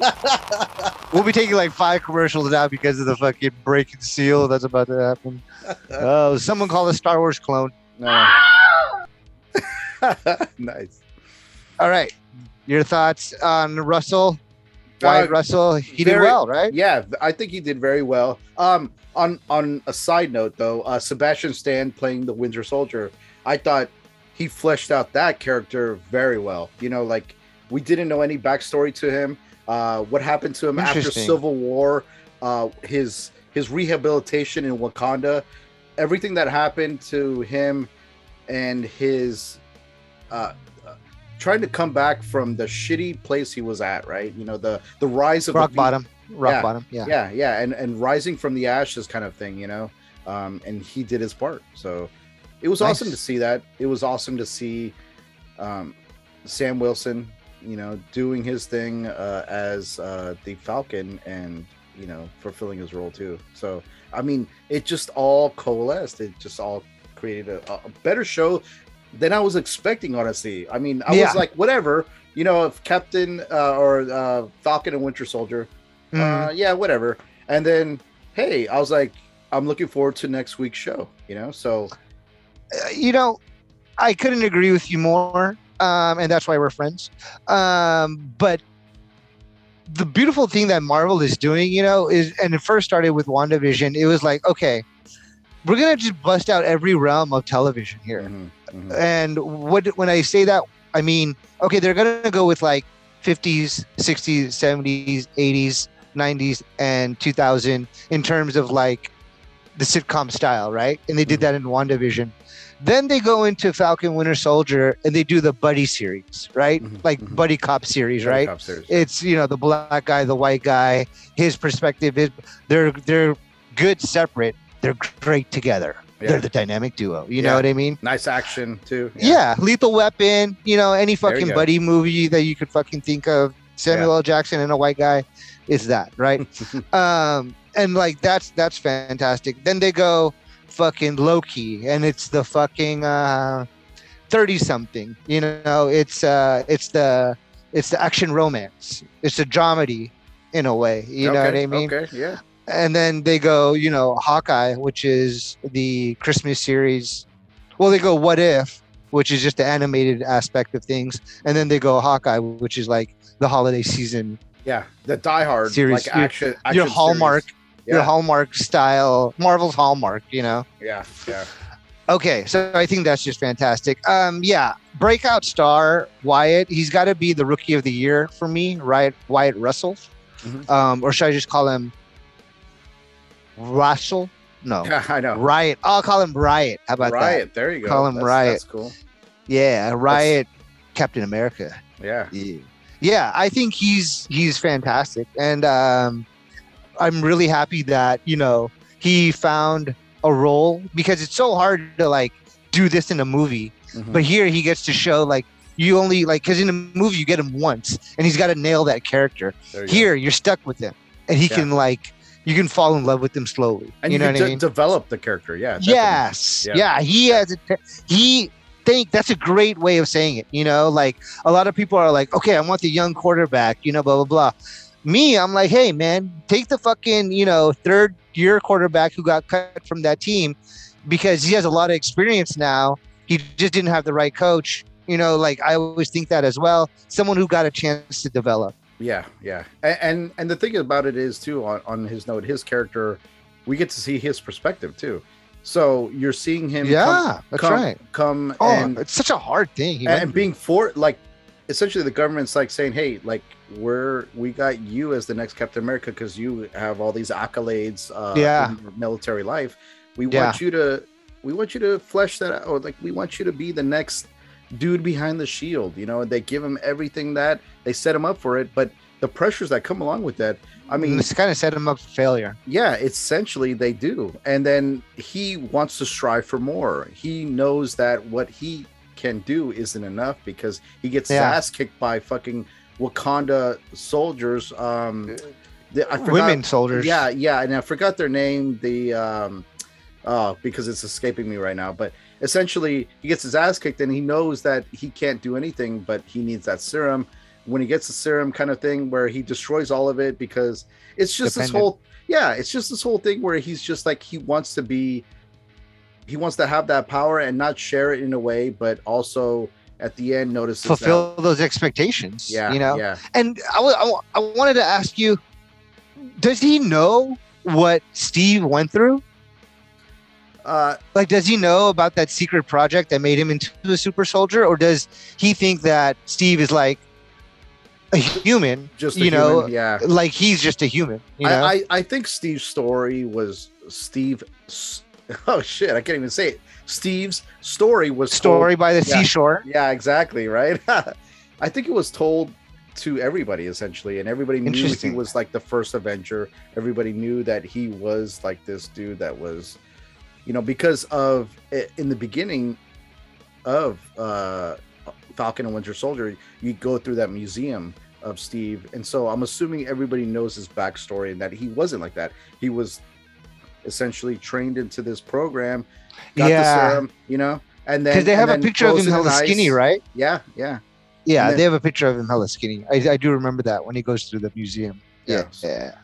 we'll be taking like five commercials now because of the fucking breaking seal that's about to happen. Oh, someone call a Star Wars clone. No. nice. All right. Your thoughts on Russell? Why Uh, Russell, he did well, right? Yeah, I think he did very well. Um, on on a side note though, uh, Sebastian Stan playing the Winter Soldier, I thought he fleshed out that character very well. You know, like we didn't know any backstory to him. Uh, what happened to him after Civil War? Uh, his his rehabilitation in Wakanda, everything that happened to him, and his uh, trying to come back from the shitty place he was at. Right, you know the the rise of Rock the, bottom. Rock Yeah. bottom. Yeah. yeah yeah and and rising from the ashes kind of thing you know um and he did his part so it was awesome to see that it was awesome to see um sam wilson you know doing his thing uh as uh the falcon and you know fulfilling his role too so i mean it just all coalesced it just all created a, a better show than i was expecting honestly i mean i Yeah. was like whatever you know if captain uh, or uh falcon and winter soldier Mhm. uh, yeah, whatever. And then, hey, I was like, I'm looking forward to next week's show. You know, so Uh, you know, I couldn't agree with you more, um, and that's why we're friends. Um, but the beautiful thing that Marvel is doing, you know, is and it first started with WandaVision. It was like, okay, we're gonna just bust out every realm of television here. mhm, mhm. And what when I say that, I mean, okay, they're gonna go with like 50s, 60s, 70s, 80s, 90s, and 2000 in terms of like the sitcom style, right? And they did Mhm. that in WandaVision. Then they go into Falcon Winter Soldier and they do the buddy series, right? Mhm, Like mhm. buddy cop series, Buddy right? Cop series. It's you know the black guy, the white guy, his perspective is they're they're good separate. They're great together. Yeah. They're the dynamic duo. You know what I mean? nice action too. Yeah. Lethal Weapon, you know, any fucking buddy movie that you could fucking think of. Samuel L. Jackson and a white guy is that, right? um, and like that's that's fantastic. Then they go fucking Loki, and it's the fucking uh 30 something, you know, it's uh it's the it's the action romance. It's a dramedy in a way. You know what I mean? Okay, yeah. And then they go, you know, Hawkeye, which is the Christmas series. Well, they go What If, which is just the animated aspect of things, and then they go Hawkeye, which is like the holiday season, Yeah, the Die Hard Series, like your- action, action your Hallmark, series. your Hallmark style, Marvel's Hallmark, you know. Yeah, yeah. Okay, so I think that's just fantastic. Um, yeah, breakout star Wyatt. He's got to be the rookie of the year for me, right? Wyatt Russell, Mhm. um, or should I just call him Russell? No, I know. Riot. I'll call him Riot. How about that? Riot. There you go. Call him That's- Riot. That's cool. Yeah, Riot, Captain America. Yeah. Yeah. yeah, I think he's he's fantastic, and um, I'm really happy that you know he found a role because it's so hard to like do this in a movie, Mhm. but here he gets to show like you only like because in a movie you get him once and he's got to nail that character. You go. Here you're stuck with him, and he Yeah. can like you can fall in love with him slowly. and you know can what I mean? develop the character. Yeah. Yes. Yeah. Yeah. He has a he think that's a great way of saying it. You know, like a lot of people are like, okay, I want the young quarterback, you know, blah blah blah. Me, I'm like, hey man, take the fucking, you know, third year quarterback who got cut from that team because he has a lot of experience now. He just didn't have the right coach. You know, like I always think that as well. Someone who got a chance to develop. Yeah, yeah, and, and and the thing about it is too on on his note, his character, we get to see his perspective too. So you're seeing him, yeah, come, that's come, right. come Oh, and it's such a hard thing. He and, and being for like essentially the government's like saying, "Hey, like we're we got you as the next Captain America because you have all these accolades uh, Yeah. military life. We Yeah. want you to we want you to flesh that out. Or like we want you to be the next dude behind the shield. You know, they give him everything that they set him up for it, but the pressures that come along with that. I mean, it's kind of set him up for failure. yeah, essentially they do. And then he wants to strive for more. He knows that what he can do isn't enough because he gets Yeah. ass kicked by fucking Wakanda soldiers. Um, the, I forgot, Women soldiers. Yeah, yeah, and I forgot their name. The um, oh, because it's escaping me right now. But essentially, he gets his ass kicked, and he knows that he can't do anything, but he needs that serum. When he gets the serum, kind of thing, where he destroys all of it because it's just this whole yeah, it's just this whole thing where he's just like he wants to be, he wants to have that power and not share it in a way, but also at the end notices that- fulfill those expectations. yeah, you know. yeah, And I I I wanted to ask you, does he know what Steve went through? Uh, Like, does he know about that secret project that made him into a super soldier, or does he think that Steve is like a human? just a you know, human, yeah. like he's just a human. You know? I, I I think Steve's story was Steve. Oh shit! I can't even say it. Steve's story was told- Story by the yeah. seashore. yeah, exactly. Right. I think it was told to everybody essentially, and everybody knew he was like the first Avenger. Everybody knew that he was like this dude that was, you know, because of in the beginning of uh Falcon and Winter Soldier, you go through that museum of Steve, and so I'm assuming everybody knows his backstory and that he wasn't like that. He was essentially trained into this program, got Yeah. the serum, you know, and then Because they have a picture of him hella skinny, right? Yeah, yeah, Yeah, then- they have a picture of him hella skinny. I, I do remember that when he goes through the museum. Yeah, Yes. yeah. Good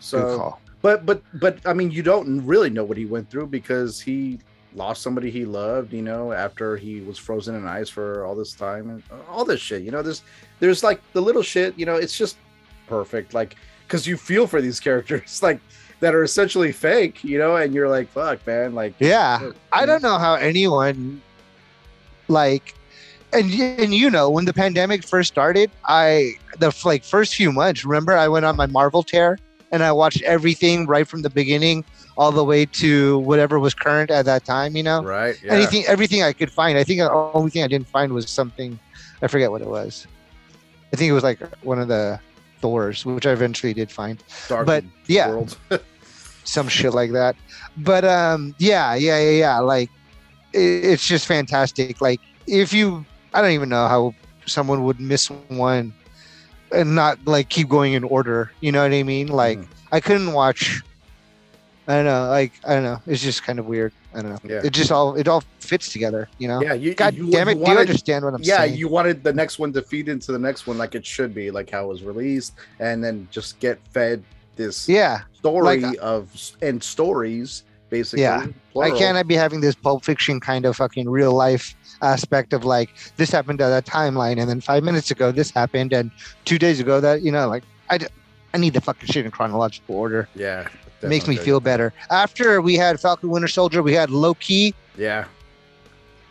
So. But but but I mean, you don't really know what he went through because he lost somebody he loved, you know, after he was frozen in ice for all this time and all this shit. You know, there's there's like the little shit. You know, it's just perfect. Like because you feel for these characters, like that are essentially fake. You know, and you're like, fuck, man. Like, Yeah, I don't know how anyone like, and and you know when the pandemic first started, I the like first few months. Remember, I went on my Marvel tear and I watched everything right from the beginning all the way to whatever was current at that time. You know, right? Yeah. anything, everything I could find. I think the only thing I didn't find was something. I forget what it was. I think it was like one of the Thors, which I eventually did find Dark but, yeah. world. some shit like that. But um, yeah, yeah, yeah, yeah. Like it, it's just fantastic. Like if you, I don't even know how someone would miss one and not like keep going in order. You know what I mean? Like Mhm. I couldn't watch. I don't know. Like I don't know. It's just kind of weird. I don't know. Yeah. It just all it all fits together. You know. yeah, you, God you, damn it! you do you understand what I'm yeah, saying? Yeah. You wanted the next one to feed into the next one like it should be, like how it was released, and then just get fed this yeah. story like- of and stories basically. Yeah. Why plural. can't I be having this Pulp Fiction kind of fucking real life aspect of like this happened at that timeline, and then five minutes ago this happened, and two days ago that you know like I, I need the fucking shit in chronological order. Yeah, It makes me feel better. After we had Falcon Winter Soldier, we had Loki. Yeah,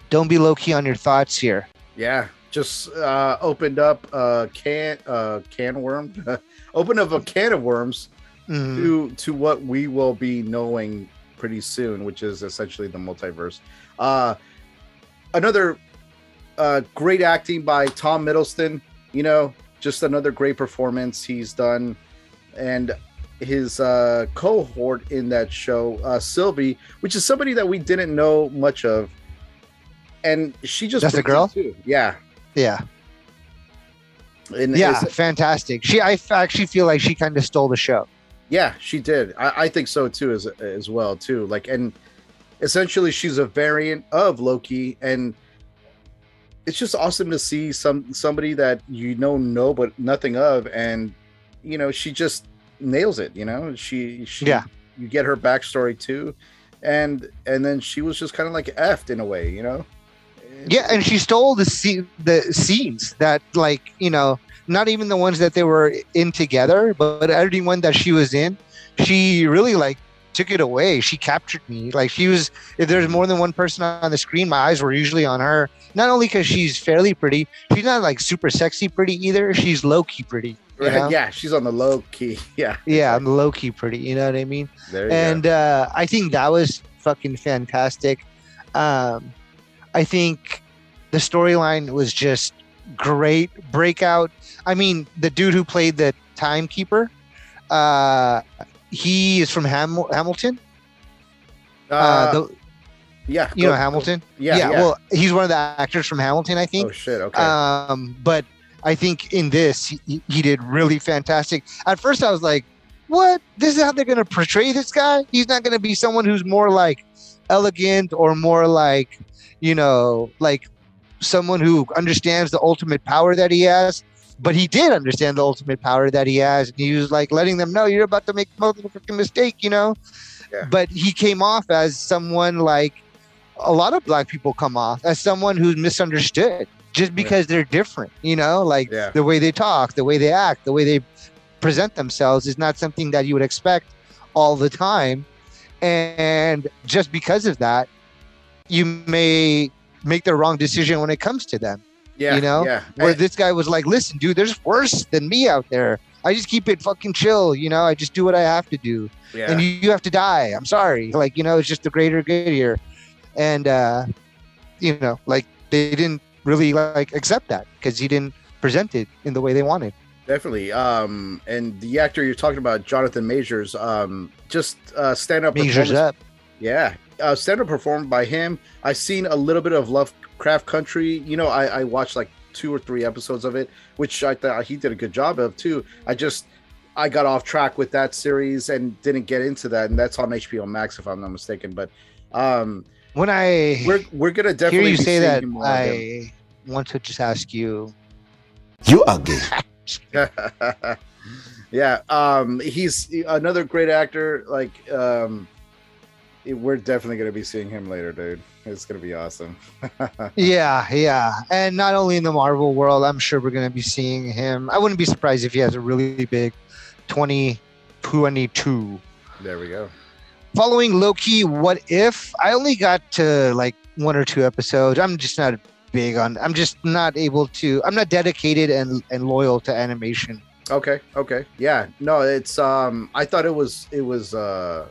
Don't be low key on your thoughts here. yeah. Just uh, opened up a can uh, can worm, opened up a can of worms Mm, to to what we will be knowing pretty soon, which is essentially the multiverse. Uh, another uh, great acting by Tom Hiddleston. You know, just another great performance he's done, and his uh, cohort in that show, uh, Sylvie, which is somebody that we didn't know much of, and she just That's it girl? too. Yeah, yeah, and yeah, fantastic. She, I actually feel like she kind of stole the show. Yeah, she did. I, I think so too, as as well too. Like, and essentially, she's a variant of Loki, and it's just awesome to see some somebody that you know know but nothing of, and you know she just nails it. You know, she she Yeah. you get her backstory too, and and then she was just kind of like effed in a way. You know. Yeah, and she stole the scene, the scenes that, like, you know, not even the ones that they were in together, but every one that she was in, she really like took it away. She captured me. Like she was. If there's more than one person on the screen, my eyes were usually on her. Not only because she's fairly pretty, she's not like super sexy pretty either. She's low key pretty. you know? Yeah, she's on the low key. Yeah, Yeah, I'm low key pretty. You know what I mean? and uh, I think that was fucking fantastic. Um, I think the storyline was just great. Breakout. I mean, the dude who played the timekeeper, uh, he is from Ham- Hamilton. Uh, Uh, the, yeah, you go- know Hamilton. Yeah, yeah. Well, he's one of the actors from Hamilton, I think. oh shit. Okay. Um, but I think in this he, he did really fantastic. At first, I was like, "What? This is how they're going to portray this guy? He's not going to be someone who's more like elegant or more like, you know, like someone who understands the ultimate power that he has." But he did understand the ultimate power that he has, and he was like letting them know, "You're about to make a motherfucking mistake," you know. Yeah. But he came off as someone like a lot of black people come off as someone who's misunderstood just because they're different you know like Yeah. the way they talk the way they act the way they present themselves is not something that you would expect all the time and just because of that you may make the wrong decision when it comes to them yeah, you know, yeah. where And- this guy was like listen dude there's worse than me out there i just keep it fucking chill you know i just do what i have to do yeah. and you, you have to die. I'm sorry. Like, you know, it's just the greater good here. And uh, you know, like they didn't really like accept that because he didn't present it in the way they wanted. Definitely. Um, and the actor you're talking about, Jonathan Majors, um, just uh, stand up. Measures up. Yeah, uh, stand up performed by him. I've seen a little bit of Lovecraft Country. You know, I, I watched like two or three episodes of it, which I thought he did a good job of too. I just I got off track with that series and didn't get into that, and that's on HBO Max if I'm not mistaken. But um, When I we're we're gonna definitely hear definitely you say that, more of him. I want to just ask you. You are gay. yeah um he's another great actor like um we're definitely going to be seeing him later dude it's going to be awesome Yeah, yeah, and not only in the Marvel world, I'm sure we're going to be seeing him. I wouldn't be surprised if he has a really big 2022. there we go following Loki, what if I only got to like one or two episodes? I'm just not big on. I'm just not able to. I'm not dedicated and and loyal to animation. okay okay yeah no it's um i thought it was it was uh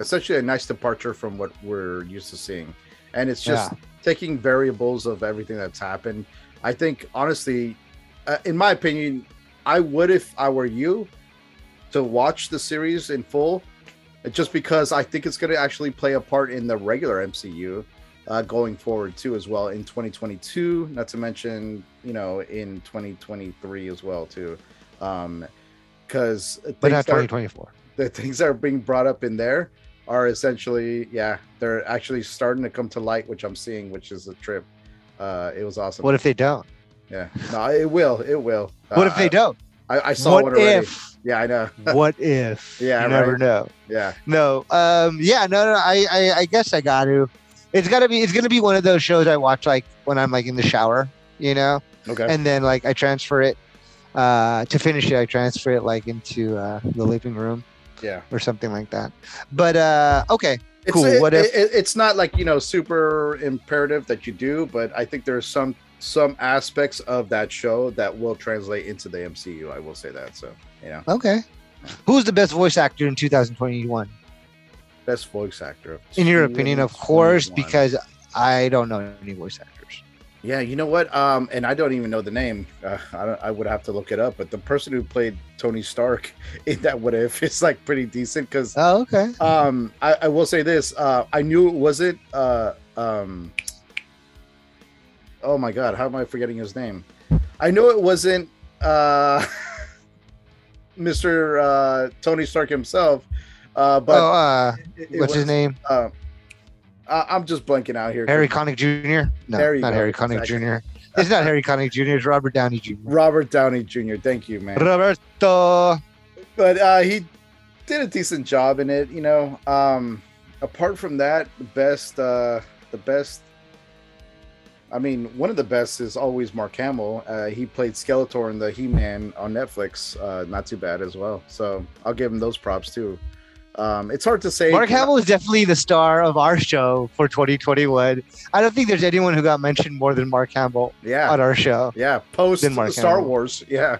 essentially a nice departure from what we're used to seeing. And it's just taking variables of everything that's happened. I think honestly uh, in my opinion i would if i were you to watch the series in full just because i think it's going to actually play a part in the regular mcu uh, going forward too as well in 2022 not to mention you know in 2023 as well too. Because um But not 2024. the things that are being brought up in there are essentially yeah they're actually starting to come to light which i'm seeing which is a trip uh it was awesome What if they don't? yeah no it will it will What Uh, if they don't? I, I saw What one already if? yeah i know what if? Yeah, you never know. yeah No. Um. Yeah. No. No. I. I, I guess I got to. It's gotta be. It's gonna be one of those shows I watch like when I'm like in the shower. You know. okay and then like I transfer it uh to finish it I transfer it like into uh the living room yeah. or something like that. But uh okay it's, Cool, it- what if- it- it's not like you know super imperative that you do but i think there's some some aspects of that show that will translate into the mcu i will say that so you know okay. Who's the best voice actor in 2021 best voice actor of in your opinion of course because I don't know any voice actors Yeah, you know what? Um, and I don't even know the name. Uh, I don't, I would have to look it up. But the person who played Tony Stark in that What If is like pretty decent because oh okay um, I, I will say this. Uh, I knew it wasn't. Uh, um, oh my God, how am I forgetting his name? I know it wasn't uh, Mr. Uh, Tony Stark himself. Uh, but oh uh it- it what's his name Uh, I- I'm just blanking out here. Harry Connick Jr. no not go, Harry Connick exactly. Jr. it's not Harry Connick Jr. it's Robert Downey Jr. Robert Downey Jr. Thank you, man. Roberto but uh, he did a decent job in it. You know, um, apart from that, the best, uh, the best. I mean, one of the best is always Mark Hamill. Uh, he played Skeletor in the He-Man on Netflix. Uh, not too bad as well. So I'll give him those props too. Um, it's hard to say. Mark Hamill is definitely the star of our show for 2021. I don't think there's anyone who got mentioned more than Mark Hamill Yeah, on our show. yeah. Post Star Hamill. Wars. Yeah,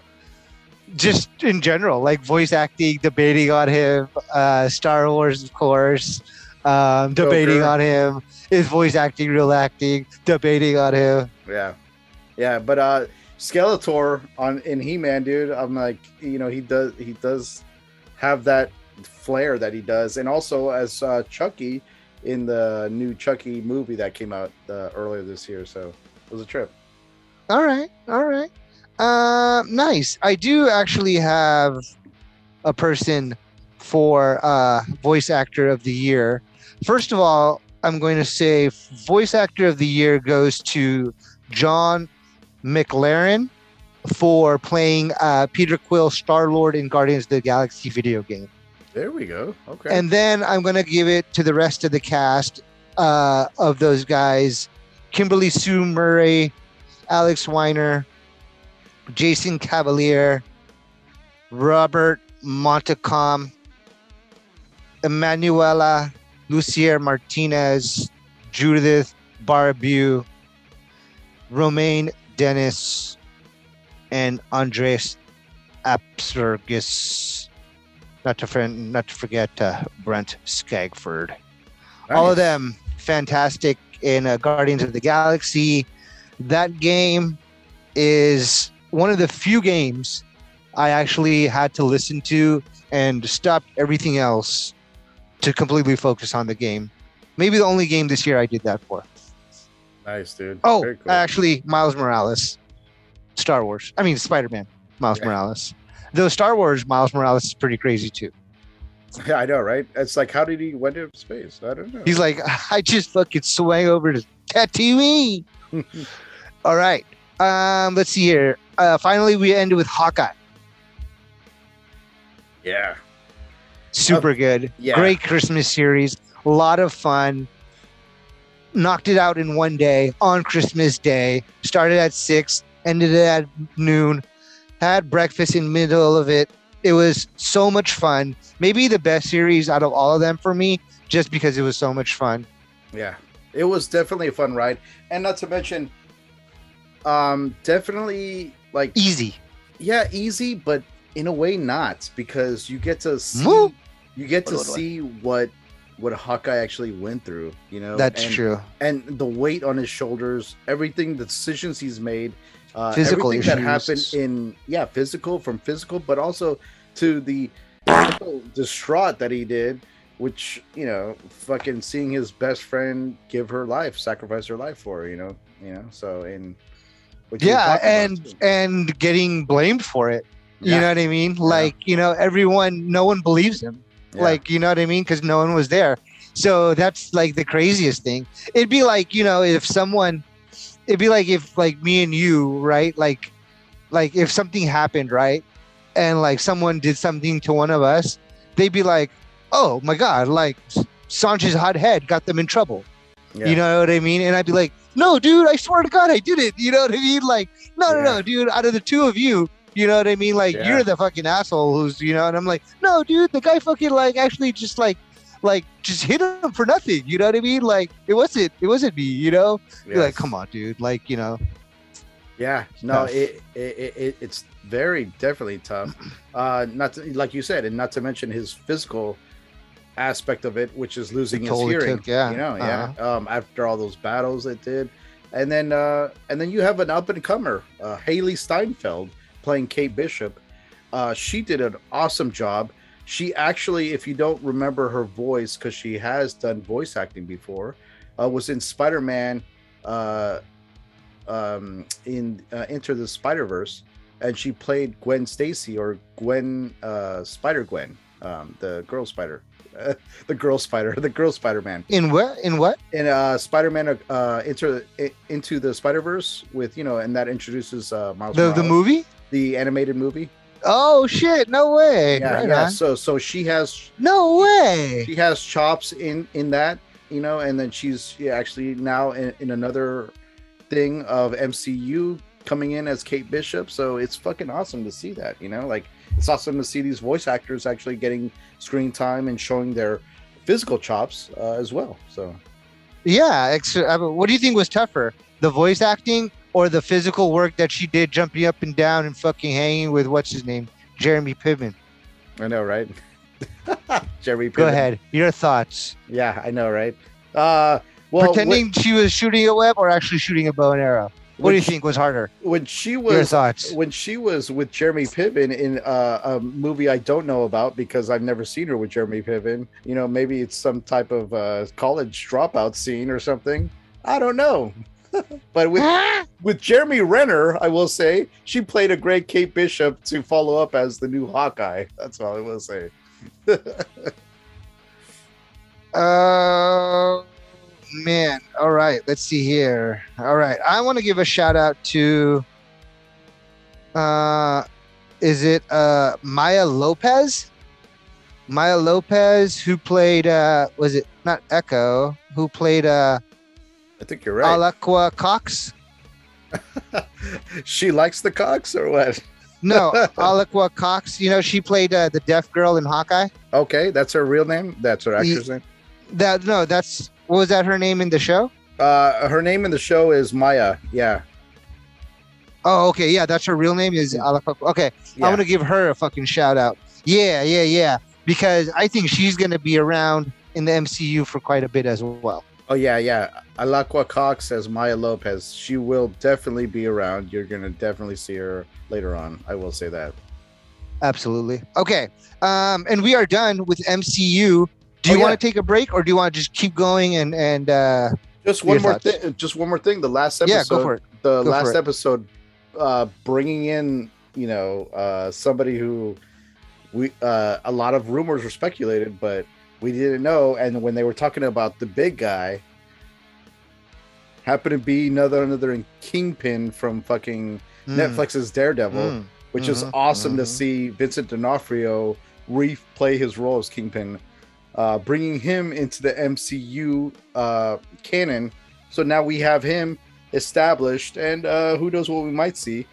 Just in general, like voice acting, debating on him, uh, Star Wars, of course, um, debating Joker. on him, is voice acting real acting, debating on him. yeah, yeah. But uh, Skeletor on in He Man, dude. I'm like, you know, he does he does have that flair that he does, and also as uh, Chucky in the new Chucky movie that came out uh, earlier this year. So it was a trip. All right, all right. Um, nice. I do actually have a person for uh, voice actor of the year. First of all, I'm going to say voice actor of the year goes to Jon McLaren for playing uh, Peter Quill, Star Lord in Guardians of the Galaxy video game. There we go. Okay. And then I'm going to give it to the rest of the cast uh, of those guys Kimberly Sue Murray, Alex Weiner, Jason Cavalier, Robert Montcalm, Emanuela Lucier Martinez, Judith Baribeau, Romaine Dennis, and Andreas Apergis. Not to, for, not to forget uh, Brent Skagford all of them fantastic in uh, Guardians of the Galaxy. That game is one of the few games I actually had to listen to and stopped everything else to completely focus on the game. Maybe the only game this year I did that for. Nice, dude. Oh, cool. actually, Miles Morales, Star Wars. I mean, Spider Man, Miles Yeah. Morales. Though Star Wars, Miles Morales is pretty crazy too. Yeah, I know, right? It's like, how did he went into space? I don't know. He's like, I just fucking swang over to Tatooine. All right. Um, let's see here. Uh, finally, we ended with Hawkeye. yeah, Super good. yeah. Great Christmas series. A lot of fun. Knocked it out in one day on Christmas Day. Started at six, ended at noon. Had breakfast in middle of it. It was so much fun. Maybe the best series out of all of them for me, just because it was so much fun. yeah. It was definitely a fun ride, and not to mention, um, definitely like Easy. yeah, easy, but in a way not because you get to see Woo! you get to What see what what Hawkeye actually went through. You know, That's and, true. and the weight on his shoulders, everything, the decisions he's made, uh, Physical everything that happened in yeah, physical from physical, but also to the distraught that he did, which you know, fucking seeing his best friend give her life, sacrifice her life for her, you know, you know, so in yeah and and getting blamed for it you Yeah. know what i mean? Like you know everyone no one believes him. Yeah. like you know what i mean? Because no one was there. So that's like the craziest thing. It'd be like you know if someone it'd be like if like me and you right like like if something happened right and like someone did something to one of us they'd be like oh my god like Sanchez's hot head got them in trouble Yeah. you know what I mean? And I'd be like, no, dude, I swear to God, I did it. You know what I mean? Like, no, no, no, dude, out of the two of you, you know what I mean? Like, Yeah. you're the fucking asshole who's, you know, and I'm like, no, dude, the guy fucking, like, actually just, like, like, just hit him for nothing. You know what I mean? Like, it wasn't, it wasn't me, you know? You're like, come on, dude. Like, you know, Yeah, no, it, it, it it's very definitely tough. Uh, not to, like you said, and not to mention his physical aspect of it, which is losing his hearing. took- yeah, you know, uh-huh. yeah. Um, after all those battles it did, and then uh, and then you have an up and comer, uh, Hailee Steinfeld playing Kate Bishop. Uh, she did an awesome job. She actually, if you don't remember her voice, because she has done voice acting before, uh, was in Spider Man. Uh, um, in uh, Enter the Spider Verse, and she played Gwen Stacy or Gwen uh, Spider Gwen, um, the girl spider, the girl spider, the girl Spider Man. in what, in what? In uh, Spider Man uh, Enter into the Spider Verse with you know, and that introduces uh, Miles The, the movie? the animated movie. Oh, shit. No way. Yeah, Right yeah. on. So so she has No way. she has chops in in that you know and then she's actually now in, in another thing of mcu coming in as Kate Bishop. So it's fucking awesome to see that. You know, like it's awesome to see these voice actors actually getting screen time and showing their physical chops uh, as well. So Yeah. Ex- I mean, what do you think was tougher, the voice acting or the physical work that she did, jumping up and down and fucking hanging with what's his name, Jeremy Piven? I know, right? Jerry, Go ahead. Your thoughts. Yeah, I know, right? Uh, well, Pretending she was shooting a web or actually shooting a bow and arrow. What do you Which- think was harder? when, she Your was thoughts. when she was with Jeremy Piven in uh, a movie I don't know about because I've never seen her with Jeremy Piven. You know, maybe it's some type of uh, college dropout scene or something. I don't know. But with with Jeremy Renner, I will say she played a great Kate Bishop to follow up as the new Hawkeye. That's all I will say. Uh, man. All right. Let's see here. All right. I want to give a shout out to. Uh, is it uh Maya Lopez? Maya Lopez, who played uh, was it not Echo? Who played uh, I think you're right. Alaqua Cox? she likes the cocks or what? No, Alaqua Cox. You know, she played uh, the deaf girl in Hawkeye. Okay, that's her real name. That's her actress name. That no, that's what was that her name in the show? Uh, her name in the show is Maya. Yeah. Oh, okay, yeah, that's her real name is Alaqua. Okay, yeah. I want to give her a fucking shout out. Yeah, yeah, yeah. Because I think she's to be around in the MCU for quite a bit as well. Oh yeah, yeah. Alaqua Cox as Maya Lopez. She will definitely be around. You're gonna definitely see her later on. I will say that. Absolutely. Okay. Um, and we are done with MCU. Do you Oh, yeah. want to take a break or do you want to just keep going and and uh, Just one more thing. Just one more thing. The last episode. yeah, go for it. The Go last it. episode, uh, bringing in you know uh, somebody who we uh, a lot of rumors were speculated, but we didn't know. And when they were talking about the big guy, happened to be another another in Kingpin from fucking Mm, Netflix's Daredevil. mm. which is Mhm, awesome to mhm. see Vincent D'Onofrio replay his role as Kingpin, uh, bringing him into the MCU uh, canon. So now we have him established, and uh, who knows what we might see.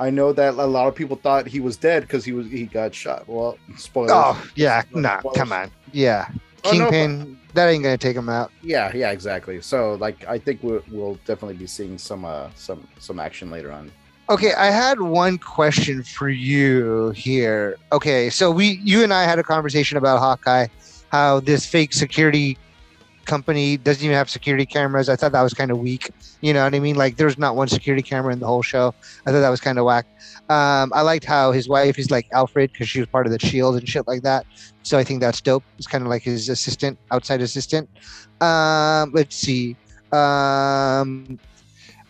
I know that a lot of people thought he was dead because he was he got shot. Well, spoilers. Oh, yeah. No, Nah, spoilers. come on. Yeah. Oh, no, Kingpin, that ain't going to take him out. Yeah, yeah, exactly. So like, I think we'll, we'll definitely be seeing some uh, some some action later on. Okay, I had one question for you here. Okay, so we you and I had a conversation about Hawkeye, how this fake security company doesn't even have security cameras. I thought that was kind of weak. You know what I mean? Like there's not one security camera in the whole show. I thought that was kind of whack. Um, I liked how his wife is like Alfred because she was part of the Shield and shit like that. So I think that's dope. It's kind of like his assistant, outside assistant. Um, let's see. Um,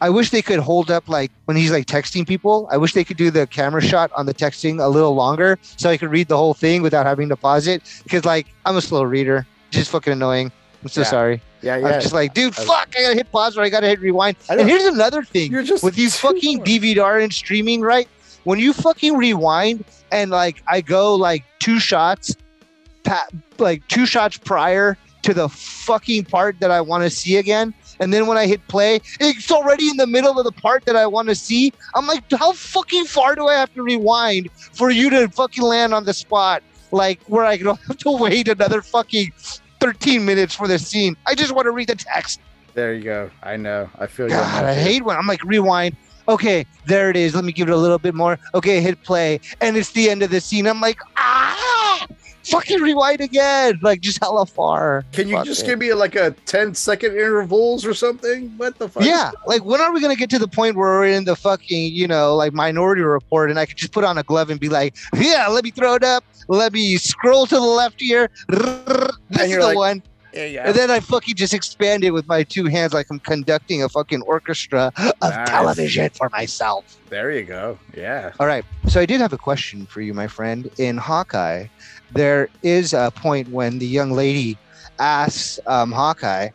I wish they could hold up like when he's like texting people. I wish they could do the camera shot on the texting a little longer so I could read the whole thing without having to pause it. Because like I'm a slow reader, just fucking annoying. I'm so Yeah. sorry. Yeah, yeah. I'm just like, dude, I- fuck! I gotta hit pause or I gotta hit rewind. And here's another thing You're just with these fucking. DVR and streaming, right? When you fucking rewind and like I go like two shots, pa- like two shots prior to the fucking part that I want to see again, and then when I hit play, it's already in the middle of the part that I want to see. I'm like, how fucking far do I have to rewind for you to fucking land on the spot? Like where I don't have to wait another fucking 13 minutes for the scene. I just want to read the text. There you go. I know. I feel you. God, I hate when I'm like rewind. Okay, there it is. Let me give it a little bit more. Okay, hit play, and it's the end of the scene. I'm like, ah, fucking rewind again. Like just hella far. Can you Fuck just it. give me like a 10 second intervals or something? What the fuck? Yeah, like when are we gonna get to the point where we're in the fucking, you know, like Minority Report, and I could just put on a glove and be like, yeah, let me throw it up. Let me scroll to the left here. This is the like, one. Yeah, yeah. And then I fucking just expand it with my two hands like I'm conducting a fucking orchestra of Nice. television for myself. There you go. Yeah. All right. So I did have a question for you, my friend. In Hawkeye, there is a point when the young lady asks um, Hawkeye,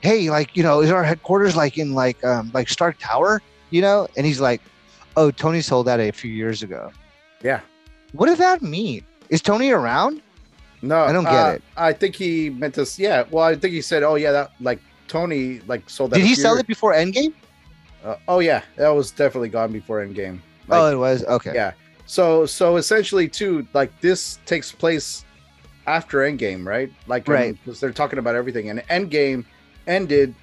"Hey, like, you know, is our headquarters like in like um, like Stark Tower?" You know, and he's like, "Oh, Tony sold that a few years ago." Yeah. What does that mean? Is Tony around? No, I don't get uh, it. I think he meant to. Yeah. Well, I think he said, "Oh yeah, that like Tony like sold that." Did he sell it before Endgame? Uh, oh yeah, that was definitely gone before Endgame. Like, oh, it was okay. yeah. So so essentially too, like this takes place after Endgame, right? Like Right. because they're talking about everything, and Endgame ended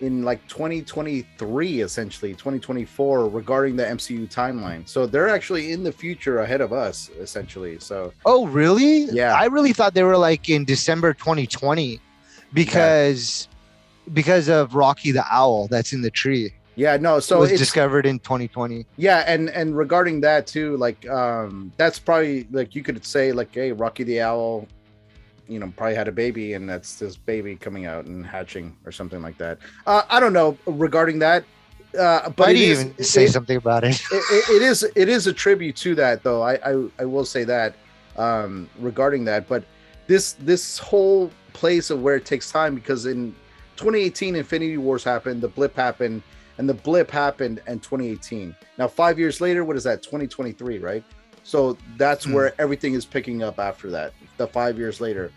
in like 2023 essentially 2024 regarding the mcu timeline so they're actually in the future ahead of us essentially so Oh, really? Yeah. I really thought they were like in December 2020 because because of Rocky the Owl that's in the tree. yeah no So so was it's discovered in 2020. yeah and and regarding that too like um that's probably like you could say like hey rocky the owl you know probably had a baby and that's this baby coming out and hatching or something like that. Uh i don't know regarding that uh but Why do you is- even say it- something about it? it, it- is it is a tribute to that though. I, I i will say that um regarding that but this this whole place of where it takes time because in 2018 infinity wars happened the blip happened and the blip happened in 2018 now five years later what is that? 2023 right so that's Hmm. where everything is picking up after that the five years later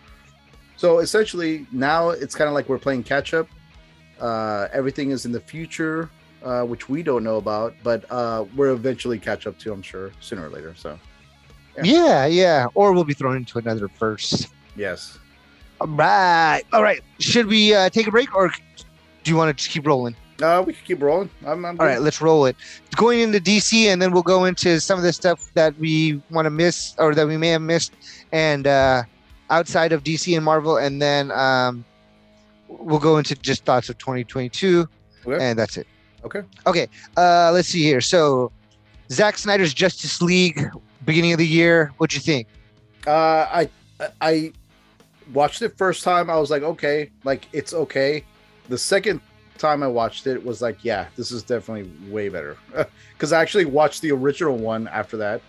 so essentially now it's kind of like we're playing catch up uh everything is in the future uh, which we don't know about, but uh, we'll eventually catch up to, I'm sure, sooner or later. So, yeah, yeah. Or we'll be thrown into another verse. yes. All right. All right. Should we uh, take a break or do you want to just keep rolling? Uh, we can keep rolling. I'm, I'm All right, let's roll it. Going into DC, and then we'll go into some of the stuff that we want to miss or that we may have missed, and uh, outside of DC and Marvel, and then um, we'll go into just thoughts of 2022, Okay. and that's it. Okay. Okay. Uh, let's see here. So, Zack Snyder's Justice League, beginning of the year. What'd you think? Uh, I I watched it first time. I was like, okay, like it's okay. The second time I watched it was like, yeah, this is definitely way better. Because I actually watched the original one after that,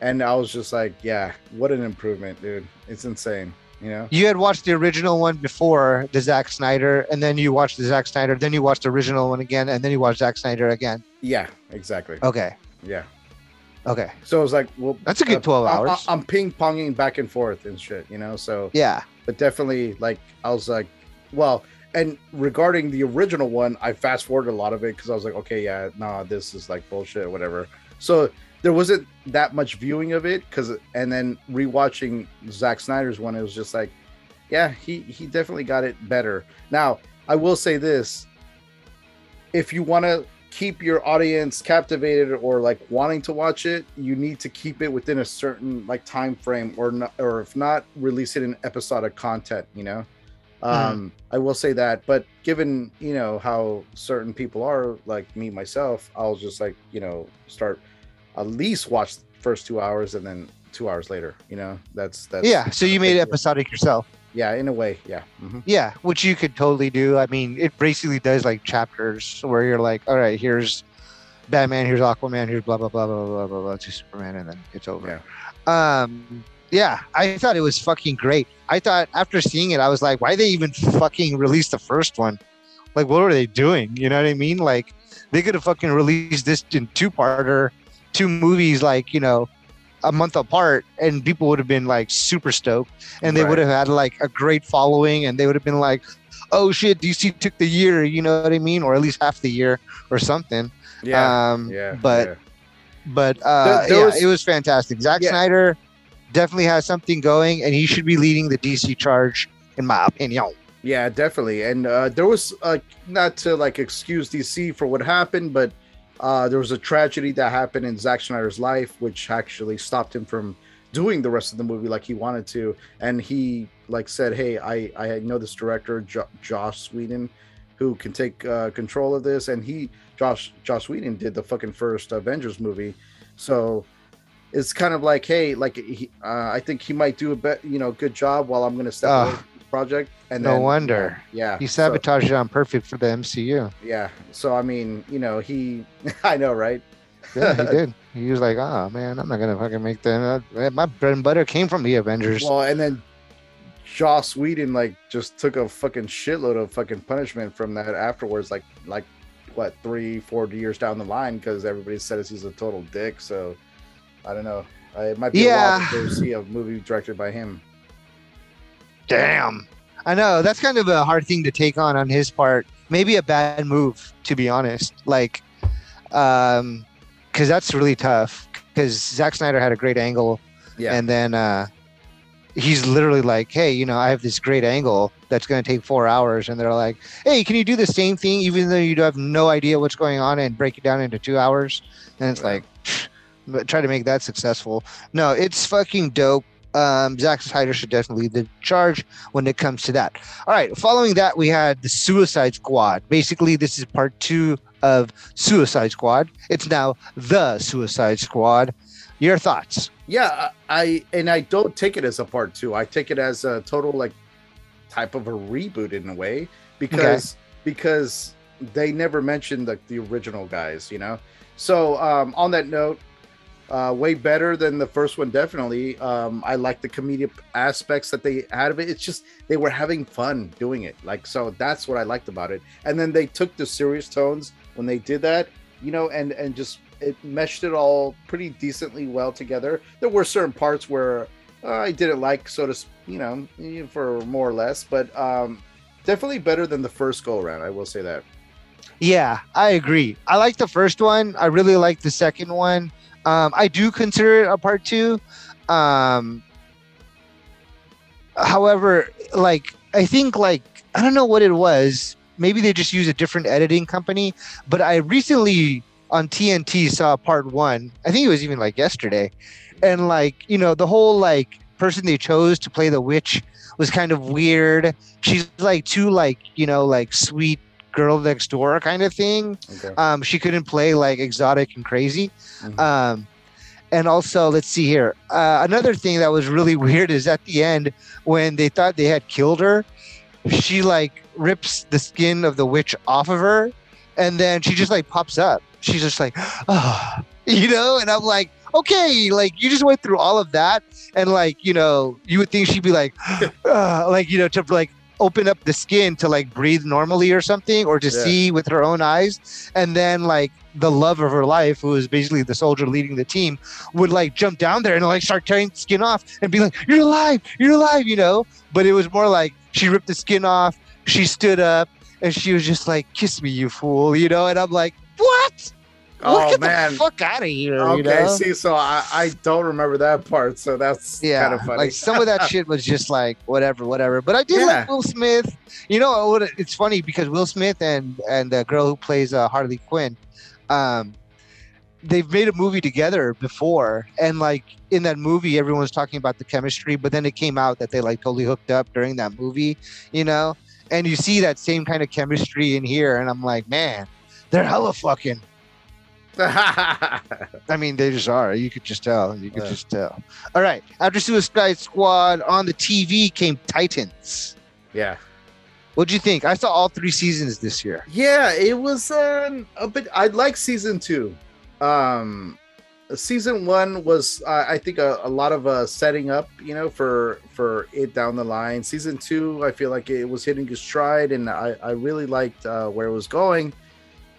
and I was just like, yeah, what an improvement, dude! It's insane. You know? You had watched the original one before the Zack Snyder, and then you watched the Zack Snyder, then you watched the original one again, and then you watched Zack Snyder again. Yeah, exactly. Okay. Yeah. Okay. So it was like, well, That's a good uh, 12 I- I- hours. I'm ping ponging back and forth and shit, you know. So Yeah. but definitely like I was like, well, and regarding the original one, I fast forwarded a lot of it because I was like, okay, yeah, nah, this is like bullshit, whatever. So there wasn't that much viewing of it because, and then rewatching Zack Snyder's one, it was just like, yeah, he he definitely got it better. Now I will say this: if you want to keep your audience captivated or like wanting to watch it, you need to keep it within a certain like time frame, or not, or if not, release it in episodic content. You know, um, I will say that. But given you know how certain people are, like me myself, I'll just like you know start at least watch the first two hours and then two hours later. You know, that's that's Yeah. So you made it episodic yourself. yeah, in a way, yeah. hmm Yeah, which you could totally do. I mean, it basically does like chapters where you're like, all right, here's Batman, here's Aquaman, here's blah blah blah blah blah blah blah to Superman, and then it's over. Um, yeah, I thought it was fucking great. I thought after seeing it, I was like, why they even fucking release the first one? Like, what are they doing? You know what I mean? Like, they could have fucking released this in two parter, two movies, like you know, a month apart, and people would have been like super stoked, and they Right. would have had like a great following, and they would have been like, oh shit, DC took the year, you know what I mean, or at least half the year or something. Yeah, um, yeah. but yeah. but uh, There- there yeah, was- it was fantastic. Zack Yeah. Snyder definitely has something going, and he should be leading the DC charge, in my opinion. Yeah, definitely. And uh, there was uh, not to like excuse DC for what happened, but uh, there was a tragedy that happened in Zack Snyder's life, which actually stopped him from doing the rest of the movie like he wanted to. And he like said, "Hey, I I know this director, jo- Joss Whedon." who can take uh, control of this." And he, Joss Joss Whedon, did the fucking first Avengers movie, so it's kind of like, hey, like he, uh, I think he might do a bet, you know, good job while I'm going to step Ah. away from this project. And No then, wonder. yeah, He so- sabotaged it on Perfect for the MCU. yeah. So I mean, you know, he I know, right? Yeah, he did. He was like, "Oh man, I'm not gonna fucking make that. uh, My bread and butter came from the Avengers." Well, and then Joss Whedon like just took a fucking shitload of fucking punishment from that afterwards, like like what three, four years down the line, because everybody says he's a total dick. So I don't know. It might be Yeah. a while to see a movie directed by him. Damn. I know that's kind of a hard thing to take on on his part maybe a bad move to be honest. Like, um, because that's really tough. Because Zack Snyder had a great angle, Yeah. and then uh, he's literally like, "Hey, you know, I have this great angle that's going to take four hours," and they're like, "Hey, can you do the same thing even though you have no idea what's going on and break it down into two hours?" And it's like, try to make that successful. No, it's fucking dope. Um, Zack Snyder should definitely lead the charge when it comes to that. All right. Following that, we had the Suicide Squad. Basically, this is part two of Suicide Squad. It's now the Suicide Squad. Your thoughts? Yeah, I and I don't take it as a part two. I take it as a total like type of a reboot in a way because because they never mentioned the, the original guys, you know. So um, on that note, uh, way better than the first one, definitely. Um, I like the comedic aspects that they had of it. It's just they were having fun doing it, like so. That's what I liked about it. And then they took the serious tones when they did that, you know, and and just it meshed it all pretty decently well together. There were certain parts where uh, I didn't like, so to you know, for more or less, but um, definitely better than the first go around. I will say that. Yeah, I agree. I like the first one. I really like the second one. Um, I do consider it a part two. Um, however, like I think like I don't know what it was. Maybe they just use a different editing company. But I recently on TNT saw part one. I think it was even like yesterday, and like you know the whole like person they chose to play the witch was kind of weird. She's like too like you know like sweet girl next door kind of thing. Okay. Um, she couldn't play like exotic and crazy. Mhm. Um, and also, let's see here. Uh, another thing that was really weird is at the end when they thought they had killed her, she like rips the skin of the witch off of her, and then she just like pops up. She's just like, oh, you know. And I'm like, okay, like you just went through all of that, and like you know, you would think she'd be like, uh, like you know, to like open up the skin to like breathe normally or something, or to Yeah. see with her own eyes, and then like the love of her life, who is basically the soldier leading the team, would like jump down there and like start tearing skin off and be like, "You're alive, you're alive," you know. But it was more like she ripped the skin off, she stood up, and she was just like, "Kiss me, you fool," you know. And I'm like, "What? Oh Get man. the fuck out of here!" Okay, you know? see, so I, I don't remember that part, so that's yeah, kind of funny. like some of that shit was just like whatever, whatever. But I did Yeah. like Will Smith. You know, it's funny because Will Smith and and the girl who plays uh, Harley Quinn, um, they've made a movie together before, and like in that movie, everyone was talking about the chemistry, but then it came out that they like totally hooked up during that movie, you know. And you see that same kind of chemistry in here, and I'm like, man, they're hella fucking. I mean, they just are. You could just tell. You could Yeah. just tell. All right. After Suicide Squad on the TV came Titans. yeah. What'd you think? I saw all three seasons this year. Yeah, it was um, a bit. I like season two. Um, season one was, uh, I think, a, a lot of uh, setting up, you know, for for it down the line. Season two, I feel like it was hitting its stride, and I I really liked uh, where it was going.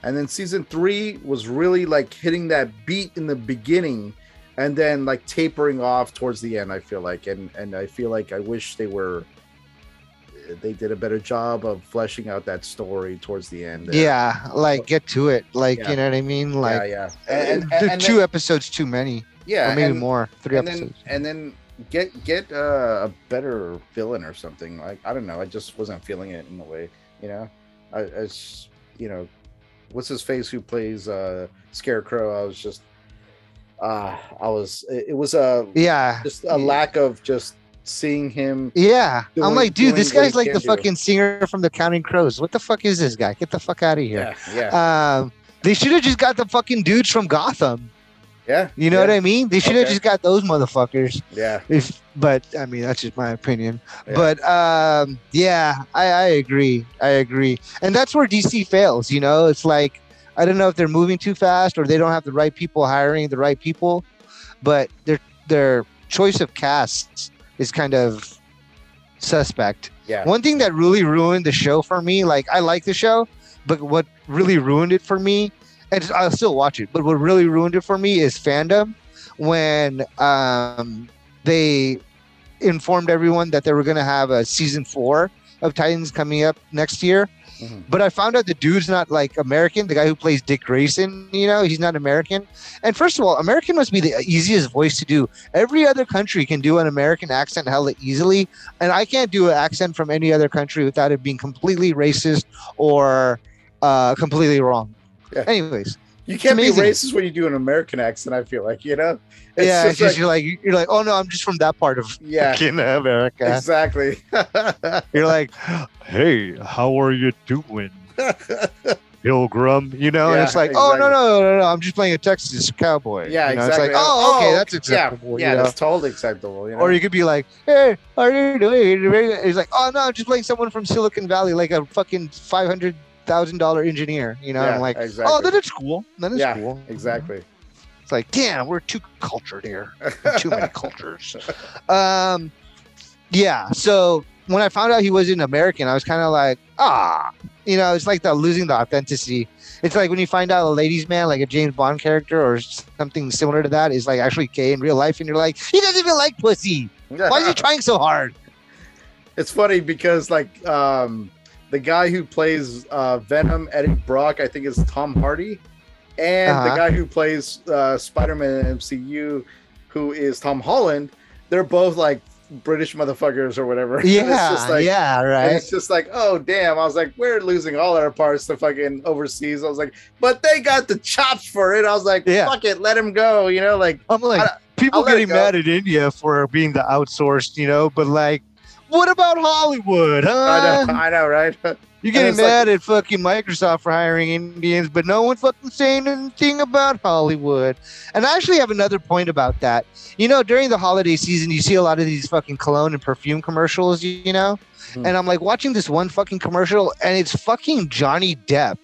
And then season three was really like hitting that beat in the beginning, and then like tapering off towards the end. I feel like, and and I feel like I wish they were. They did a better job of fleshing out that story towards the end. there. Yeah, like get to it. Like Yeah. you know what I mean? Like yeah, and, and, and, and two then, episodes too many, yeah, or maybe more. Three and episodes. then and then get get uh, a better villain or something. Like I don't know, I just wasn't feeling it in a way. You know, I, I s- you know, what's his face who plays uh Scarecrow? I was just, uh I was. It, was a yeah, just a lack of just seeing him. yeah. doing- I'm like, dude, this guy's like the do. fucking singer from the Counting Crows. What the fuck is this guy? Get the fuck out of here. Yeah, yeah, Um, they should have just got the fucking dudes from Gotham. Yeah. You know yeah, what I mean? They should have just got those motherfuckers. Yeah, If, but I mean, that's just my opinion. Yeah. But um, yeah, I, I agree. I agree, and that's where DC fails. You know, it's like I don't know if they're moving too fast or they don't have the right people hiring the right people, but their their choice of casts is kind of suspect. yeah. One thing that really ruined the show for me, like I like the show, but what really ruined it for me, and I'll still watch it, but what really ruined it for me is fandom when um, they informed everyone that they were going to have a season four of Titans coming up next year. Mhm. But I found out the dude's not like American. The guy who plays Dick Grayson, you know, he's not American. And first of all, American must be the easiest voice to do. Every other country can do an American accent hella easily, and I can't do an accent from any other country without it being completely racist or uh, completely wrong. Yeah. Anyways, You can't be racist when you do an American accent. I feel like you know. yeah, just it's just like- you're like you're like, oh no, I'm just from that part of yeah, America. exactly. You're like, hey, how are you doing, Pilgrim? You know, and it's like, oh no, exactly. no, no, no, I'm just playing a Texas cowboy. yeah, you know? exactly. It's like, oh, oh, okay, that's acceptable. Yeah, you know? that's totally acceptable. You know? Or you could be like, hey, how are you doing? It's like, oh no, I'm just playing someone from Silicon Valley, like a fucking five hundred thousand dollar engineer. You know, yeah, I'm like, exactly. oh, then it's cool. Then it's yeah, cool. exactly. It's like, damn, we're too cultured here. too many cultures. Um, yeah. So when I found out he wasn't American, I was kind of like, ah, you know, it's like the losing the authenticity. It's like when you find out a ladies' man, like a James Bond character or something similar to that, is like actually gay in real life, and you're like, he doesn't even like pussy. Why is he trying so hard? it's funny because like um the guy who plays uh Venom, Eddie Brock, I think is Tom Hardy, and the Uh-huh. guy who plays uh Spider-Man in MCU, who is Tom Holland. They're both like British motherfuckers or whatever. Yeah, just like, yeah, right. it's just like, oh damn! I was like, we're losing all our parts to fucking overseas. I was like, but they got the chops for it. I was like, Yeah. fuck it, let him go. You know, like I'm like, people I'll let it getting mad at India for being the outsourced, you know, but like, what about Hollywood, huh? I know, I know, right? You're getting it's like- mad at fucking Microsoft for hiring Indians, but no one fucking saying anything about Hollywood. And I actually have another point about that. You know, during the holiday season, you see a lot of these fucking cologne and perfume commercials, you, know? Hmm. And I'm like watching this one fucking commercial, and it's fucking Johnny Depp.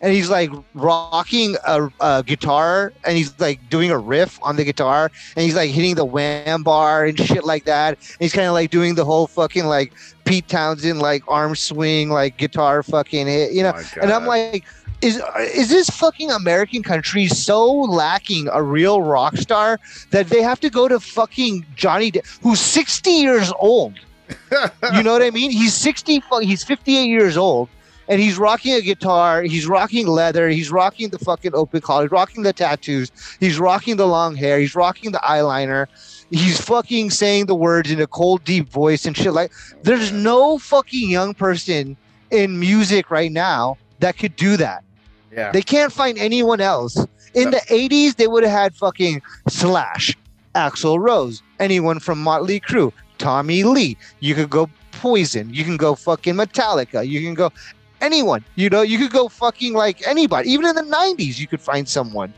And he's like rocking a, a guitar and he's like doing a riff on the guitar and he's like hitting the wham bar and shit like that. And he's kind of like doing the whole fucking like Pete Townshend like arm swing like guitar fucking hit, you know. Oh and I'm like, is is this fucking American country so lacking a real rock star that they have to go to fucking Johnny Depp, who's 60 years old? You know what I mean? He's 60, he's 58 years old. And he's rocking a guitar. He's rocking leather. He's rocking the fucking open collar. He's rocking the tattoos. He's rocking the long hair. He's rocking the eyeliner. He's fucking saying the words in a cold, deep voice and shit. Like, there's no fucking young person in music right now that could do that. yeah, They can't find anyone else. In the 80s, they would have had fucking Slash, Axl Rose, anyone from Motley Crue, Tommy Lee. You could go Poison. You can go fucking Metallica. You can go anyone. You know, you could go fucking like anybody. Even in the 90s, you could find someone.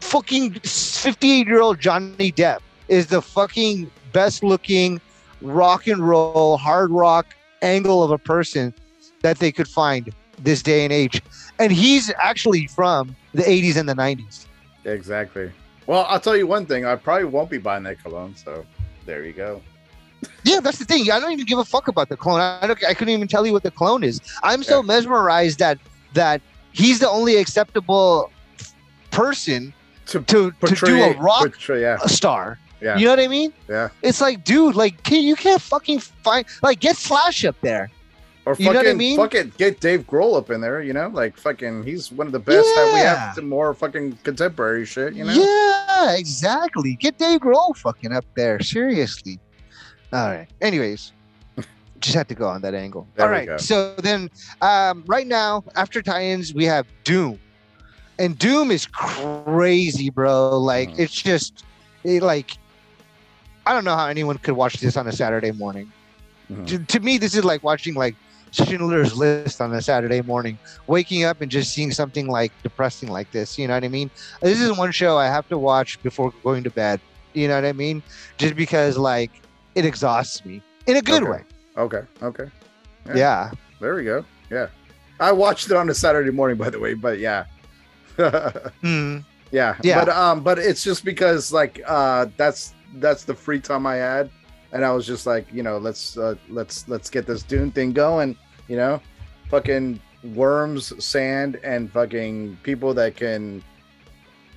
Fucking 58 year old Johnny Depp is the fucking best looking rock and roll, hard rock angle of a person that they could find this day and age. And he's actually from the 80s and the 90s. exactly. Well, I'll tell you one thing. I probably won't be buying that cologne. So there you go. Yeah, that's the thing. I don't even give a fuck about the clone. I, don't, I couldn't even tell you what the clone is. I'm so mesmerized that that he's the only acceptable person To to, to do a rock portray- yeah, star. Yeah. You know what I mean? Yeah. It's like, dude, like can, you can't fucking find like get Slash up there. or You fucking, know what I mean? fucking get Dave Grohl up in there. You know, like fucking, he's one of the best that we have. To more fucking contemporary shit. You know. Yeah, exactly. Get Dave Grohl fucking up there. Seriously. All right. Anyways, just had to go on that angle. There All we right. go. So then, um, right now, after Titans, we have Doom, and Doom is crazy, bro. Like Mhm. it's just, it, like, I don't know how anyone could watch this on a Saturday morning. Mhm. To, to me, this is like watching like Schindler's List on a Saturday morning, waking up and just seeing something like depressing like this. You know what I mean? This is one show I have to watch before going to bed. You know what I mean? Just because like it exhausts me in a good Okay. way. Okay. Okay. Yeah. Yeah. There we go. Yeah. I watched it on a Saturday morning, by the way, but yeah. Mm. yeah. Yeah. But um, but it's just because like uh that's that's the free time I had. And I was just like, you know, let's uh let's let's get this Dune thing going, you know? Fucking worms, sand, and fucking people that can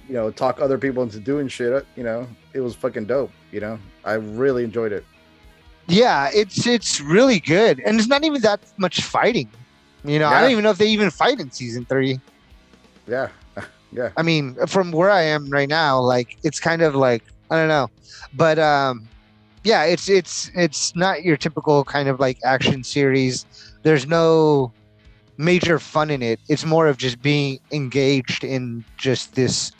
you know talk other people into doing shit, you know. It was fucking dope, you know. I really enjoyed it. Yeah, it's it's really good, and it's not even that much fighting. You know, I don't even know if they even fight in season three. Yeah. Yeah. I mean, from where I am right now, like it's kind of like I don't know, but um, yeah, it's it's it's not your typical kind of like action series. There's no major fun in it. It's more of just being engaged in just this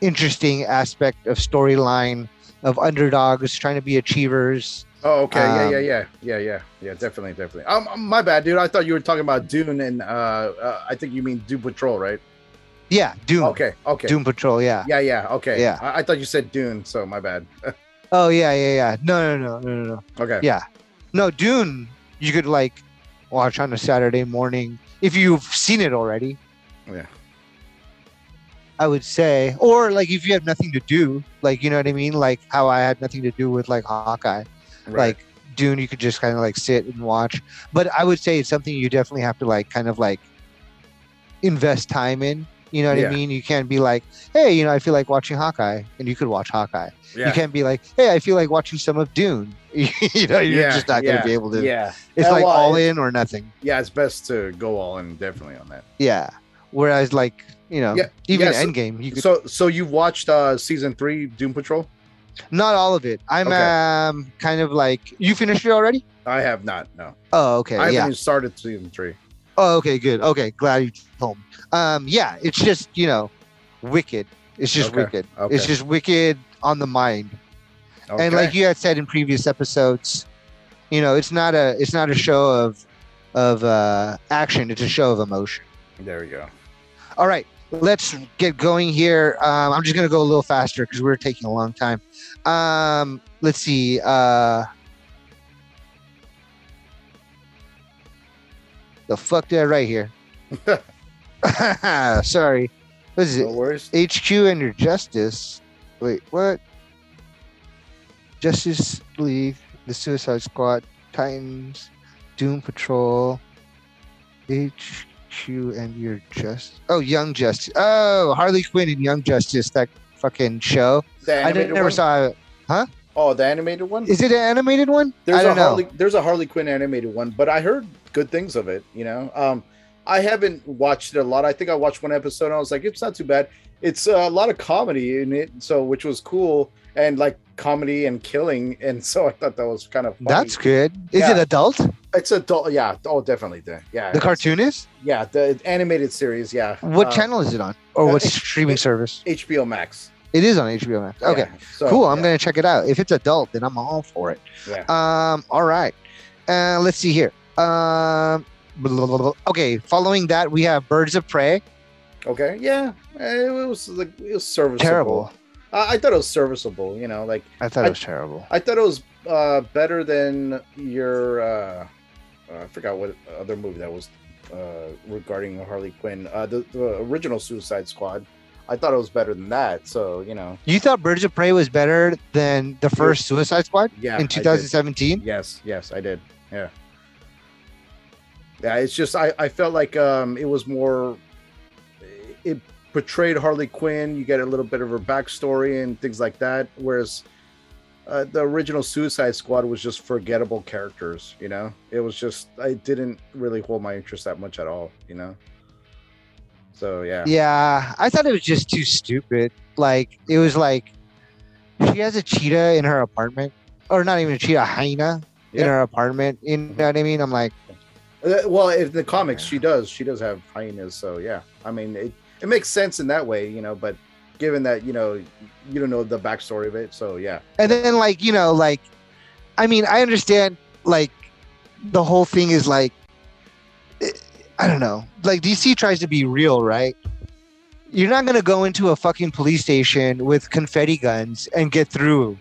interesting aspect of storyline of underdogs trying to be achievers. Oh, okay. yeah, Um, yeah, yeah, yeah, yeah, yeah. Definitely, definitely. Um, um, my bad, dude. I thought you were talking about Dune, and uh, uh I think you mean Doom Patrol, right? Yeah, Doom. Okay, okay. Doom Patrol. Yeah. Yeah, yeah. Okay. Yeah. I, I thought you said Dune, so my bad. Oh yeah, yeah, yeah. No, no, no, no, no, no. okay. Yeah. No, Dune, you could like watch on a Saturday morning if you've seen it already. Yeah. I would say, or like if you have nothing to do, like you know what I mean, like how I had nothing to do with like Hawkeye, Right. like Dune, you could just kind of like sit and watch. But I would say it's something you definitely have to like kind of like invest time in. You know what Yeah. I mean? You can't be like, hey, you know, I feel like watching Hawkeye, and you could watch Hawkeye. yeah. You can't be like, hey, I feel like watching some of Dune. you know, you're yeah, just not yeah, gonna be able to. Yeah. It's Yeah, like well, all in or nothing. Yeah, it's best to go all in definitely on that. Yeah. Whereas like, you know, Yeah, even yeah, so- Endgame, you could So, so you've watched uh season three Doom Patrol? not all of it. I'm Okay. um kind of like you finished it already? I have not. No, Oh, okay. I haven't yeah. even started season three. Oh, okay, good. Okay, glad you told me. Um, yeah, it's just, you know, wicked. It's just Okay, wicked. okay. It's just wicked on the mind. Okay. And like you had said in previous episodes, you know, it's not a it's not a show of of uh action, it's a show of emotion. there you go. All right, let's get going here. Um, I'm just gonna go a little faster because we're taking a long time. Um, let's see. Uh, the fuck did I write here? Sorry. What is No it? worries. HQ and your Justice. Wait, what? Justice League, the Suicide Squad, Titans, Doom Patrol, HQ and your Justice. Oh, Young Justice. Oh, Harley Quinn and Young Justice. That fucking show. I never one? saw it. huh? Oh, the animated one. Is it an animated one? There's I a don't know. Harley. There's a Harley Quinn animated one, but I heard good things of it. You know, um, I haven't watched it a lot. I think I watched one episode. and I was like, it's not too bad. It's a lot of comedy in it, so which was cool and like comedy and killing, and so I thought that was kind of funny. That's good. Is Yeah. it adult? it's adult. Yeah. Oh, definitely. The, yeah. The it's- cartoon is? Yeah, the animated series. Yeah. What Uh, channel is it on? Or uh, what it- streaming it- service? HBO Max. It is on HBO Max. Okay. Yeah, so, cool. I'm yeah, gonna check it out. If it's adult, then I'm all for it. Yeah. Um. All right. Uh, let's see here. Um. blah, blah, blah. Okay. Following that, we have Birds of Prey. Okay. Yeah. It was like it was serviceable. Terrible. I, I thought it was serviceable. You know, like I thought I- it was terrible. I thought it was uh, better than your. Uh, uh, I forgot what other movie that was uh, regarding Harley Quinn. Uh, the, the original Suicide Squad. I thought it was better than that. So you know, You thought Birds of Prey was better than the first Suicide Squad yeah. In 2017? Yes, yes, I did. Yeah. Yeah, it's just I, I felt like um it was more it portrayed Harley Quinn, you get a little bit of her backstory and things like that. Whereas uh, the original Suicide Squad was just forgettable characters, you know? It was just I didn't really hold my interest that much at all, you know. So yeah. Yeah, I thought it was just too stupid. Like it was like she has a cheetah in her apartment, or not even a cheetah, a hyena in her apartment. You know what I mean? I'm like, Uh, well, in the comics, she does. She does have hyenas. So yeah, I mean, it, it makes sense in that way, you know. But given that you know you don't know the backstory of it, so yeah, and then like you know, like I mean, I understand like the whole thing is like eh, I don't know, like DC tries to be real, right? You're not gonna go into a fucking police station with confetti guns and get through.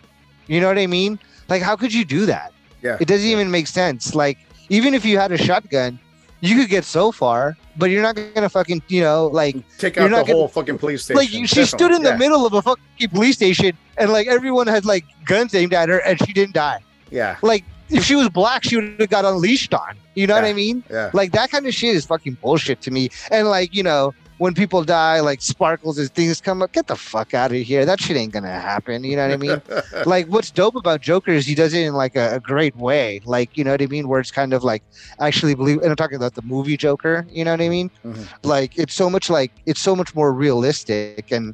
You know what I mean? Like, how could you do that? yeah, It doesn't even make sense. Like, even if you had a shotgun, you could get so far, but you're not gonna fucking, you know, like, take out the gonna- whole fucking police station. like you- she stood in the middle of a fucking police station, and like everyone had like guns aimed at her, and she didn't die. Yeah, Like, if she was black, she would have got unleashed on. You know what I mean? yeah, Like that kind of shit is fucking bullshit to me. And like, you know, when people die, like sparkles as things come up. Get the fuck out of here. That shit ain't gonna happen. You know what I mean? like what's dope about Joker is he does it in like a, a great way. Like, you know what I mean? Where it's kind of like actually believe and I'm talking about the movie Joker, you know what I mean? Mhm. Like it's so much like it's so much more realistic and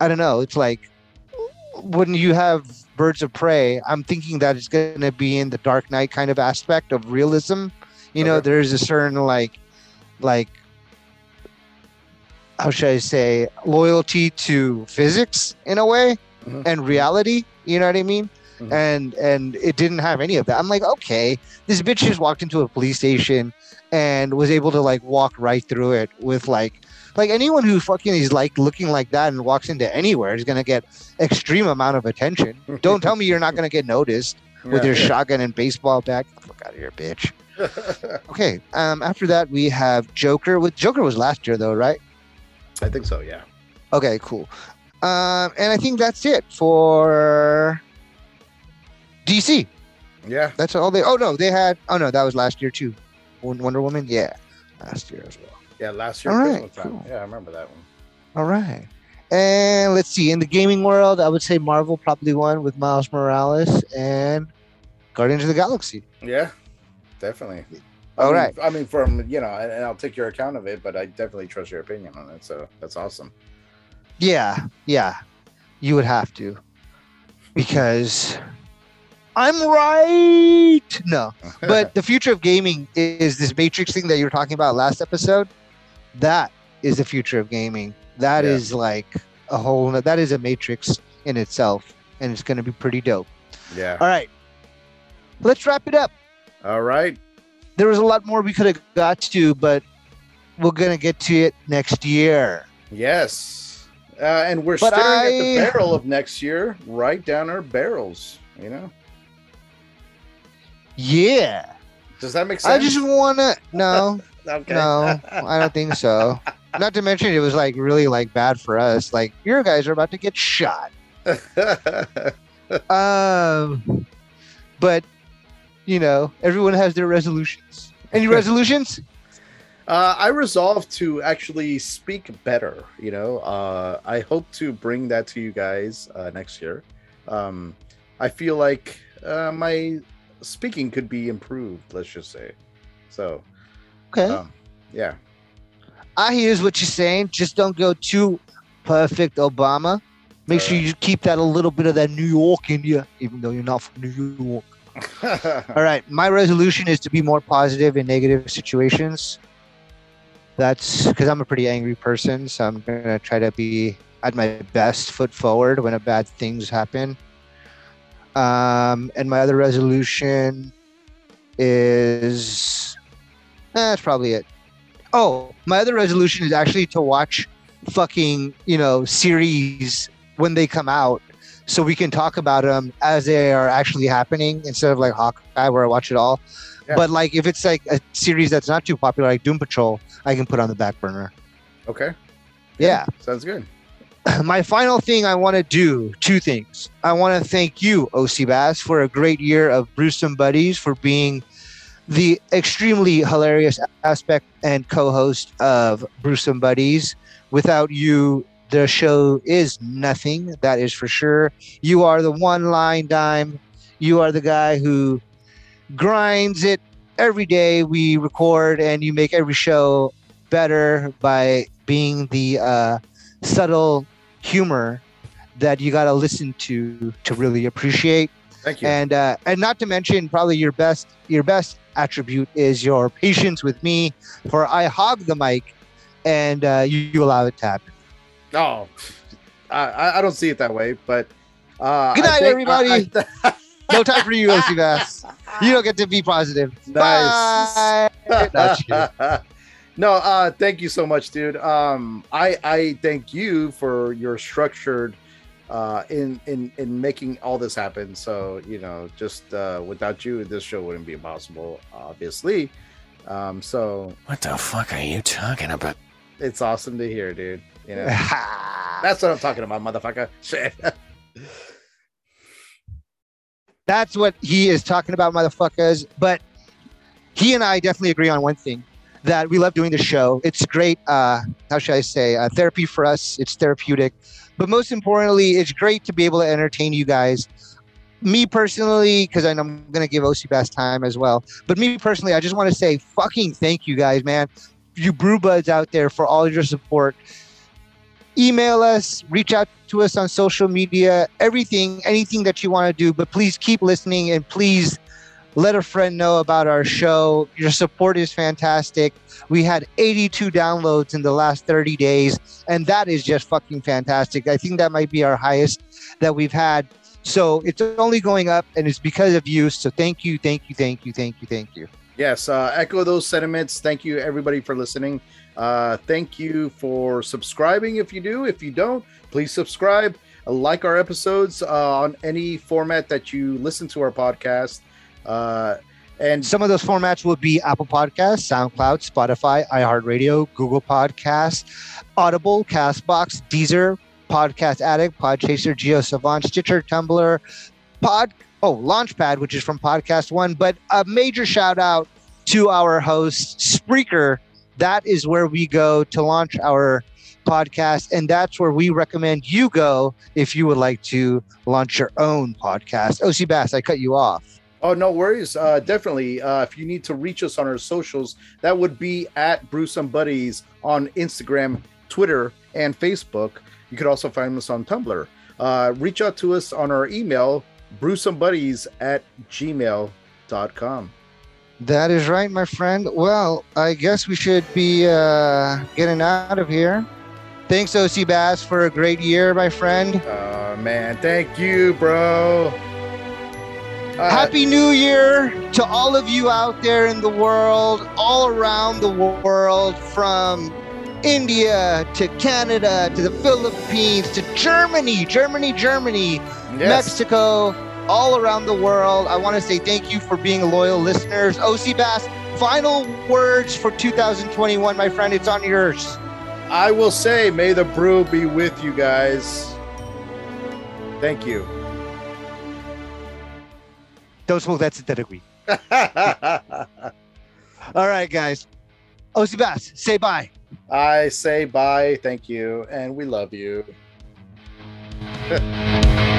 I don't know, it's like when you have Birds of Prey, I'm thinking that it's gonna be in the Dark Knight kind of aspect of realism. You know, Okay. there's a certain like like how should I say loyalty to physics in a way Mhm. and reality. You know what I mean? Mhm. And and it didn't have any of that. I'm like, okay, this bitch just walked into a police station and was able to like walk right through it with like like anyone who fucking is like looking like that and walks into anywhere is gonna get extreme amount of attention. Don't tell me you're not gonna get noticed with your Yeah. shotgun and baseball bat. Fuck out of here, bitch. Okay. Um. After that, we have Joker. With Joker was last year though, right? I think so. Yeah. Okay. Cool. Um. And I think that's it for DC. Yeah. That's all they. Oh no, they had. Oh no, that was last year too. Won- Wonder Woman. Yeah, last year as well. Yeah. Last year All right, time. cool. Yeah, I remember that one. All right. And let's see. In the gaming world, I would say Marvel probably won with Miles Morales and Guardians of the Galaxy. Yeah. Definitely. I All mean, right. I mean, from you know, and, I'll take your account of it, but I definitely trust your opinion on it. So that's awesome. Yeah, yeah. You would have to. Because I'm right. No. But the future of gaming is this Matrix thing that you were talking about last episode. That is the future of gaming. That is Yeah. like a whole that is a matrix in itself. And it's gonna be pretty dope. yeah. All right. Let's wrap it up. All right. There was a lot more we could have got to, but we're gonna get to it next year. Yes. Uh, and we're But staring at the barrel of next year, right down our barrels. You know, Yeah. does that make sense? I just wanna no. okay. No, I don't think so. Not to mention it was like really like bad for us. Like your guys are about to get shot. Um, but you know, everyone has their resolutions. Any resolutions? Uh, I resolved to actually speak better. You know, uh, I hope to bring that to you guys uh, next year. Um, I feel like uh, my speaking could be improved. Let's just say. So, Okay, um, yeah, I here's what you're saying. Just don't go too perfect, Obama. Make sure you keep that a little bit of that New York in you, even though you're not from New York. All right, my resolution is to be more positive in negative situations. That's because I'm a pretty angry person, so I'm gonna try to be at my best foot forward when a bad things happen. Um, and my other resolution is eh, that's probably it. Oh, my other resolution is actually to watch fucking you know series when they come out so we can talk about them as they are actually happening instead of like Hawkeye where I watch it all. Yeah. But like if it's like a series that's not too popular, like Doom Patrol, I can put on the back burner. okay, Yeah. sounds good. My final thing I want to do two things. I want to thank you, Osebass, for a great year of Brewsome Buddies for being the extremely hilarious aspect and co-host of Brewsome Buddies. Without you, the show is nothing. That is for sure. You are the one line dime. You are the guy who grinds it every day. We record, and you make every show better by being the uh, subtle humor that you got to listen to to really appreciate Thank you. and uh, and not to mention probably your best your best attribute is your patience with me for i hog the mic and uh, you, you allow it to happen Oh, I, I- I don't see it that way, but uh, Good I night, think- everybody. I- I- no time for you Osebass. you don't get to be positive Nice. Bye. No, just no, uh, thank you so much, dude. Um, I I thank you for your structured uh in in in making all this happen. So you know, just uh, without you, this show wouldn't be possible, obviously. Um, so What the fuck are you talking about? it's awesome to hear, dude. You know, that's what I'm talking about, motherfucker. Shit. That's what he is talking about, motherfuckers. But he and I definitely agree on one thing. that we love doing the show. It's great. Uh, how should I say? Uh, therapy for us. It's therapeutic, but most importantly, it's great to be able to entertain you guys. Me personally, because I'm going to give Osebass time as well. But me personally, I just want to say fucking thank you guys, man. You brew buds out there for all your support. Email us, reach out to us on social media, everything, anything that you want to do. But please keep listening and please let a friend know about our show. Your support is fantastic. We had 82 downloads in the last 30 days, and that is just fucking fantastic. I think that might be our highest that we've had. So it's only going up, and it's because of you. So thank you, thank you, thank you, thank you, thank you. Yes, uh, echo those sentiments. Thank you, everybody, for listening. Uh, thank you for subscribing if you do. If you don't, please subscribe. Like our episodes uh, on any format that you listen to our podcast. Uh, and Some of those formats will be Apple Podcasts, SoundCloud, Spotify, iHeartRadio, Google Podcasts, Audible, Castbox, Deezer, Podcast Addict, Podchaser, GeoSavant, Stitcher, Tumblr, Pod, oh, Launchpad, which is from Podcast One. But a major shout out to our host, Spreaker. That is where we go to launch our podcast. And that's where we recommend you go if you would like to launch your own podcast. Osebass, I cut you off. Oh, no worries. Uh, definitely. Uh, if you need to reach us on our socials, that would be at Brewsome Buddies on Instagram, Twitter, and Facebook. You could also find us on Tumblr. Uh, reach out to us on our email, brewsomebuddies at gmail.com. That is right, my friend. Well, I guess we should be uh, getting out of here. Thanks, Osebass, for a great year, my friend. Oh, man, thank you, bro. Uh, Happy New Year to all of you out there in the world, all around the world, from India to Canada to the Philippines to Germany, Germany, Germany, yes. Mexico, all around the world. I want to say thank you for being loyal listeners. Osebass, final words for 2021, my friend. It's on yours. I will say, may the brew be with you guys. Thank you. Don't smoke that synthetic weed. All right, guys. Osebass, say bye. I say bye, thank you, and we love you.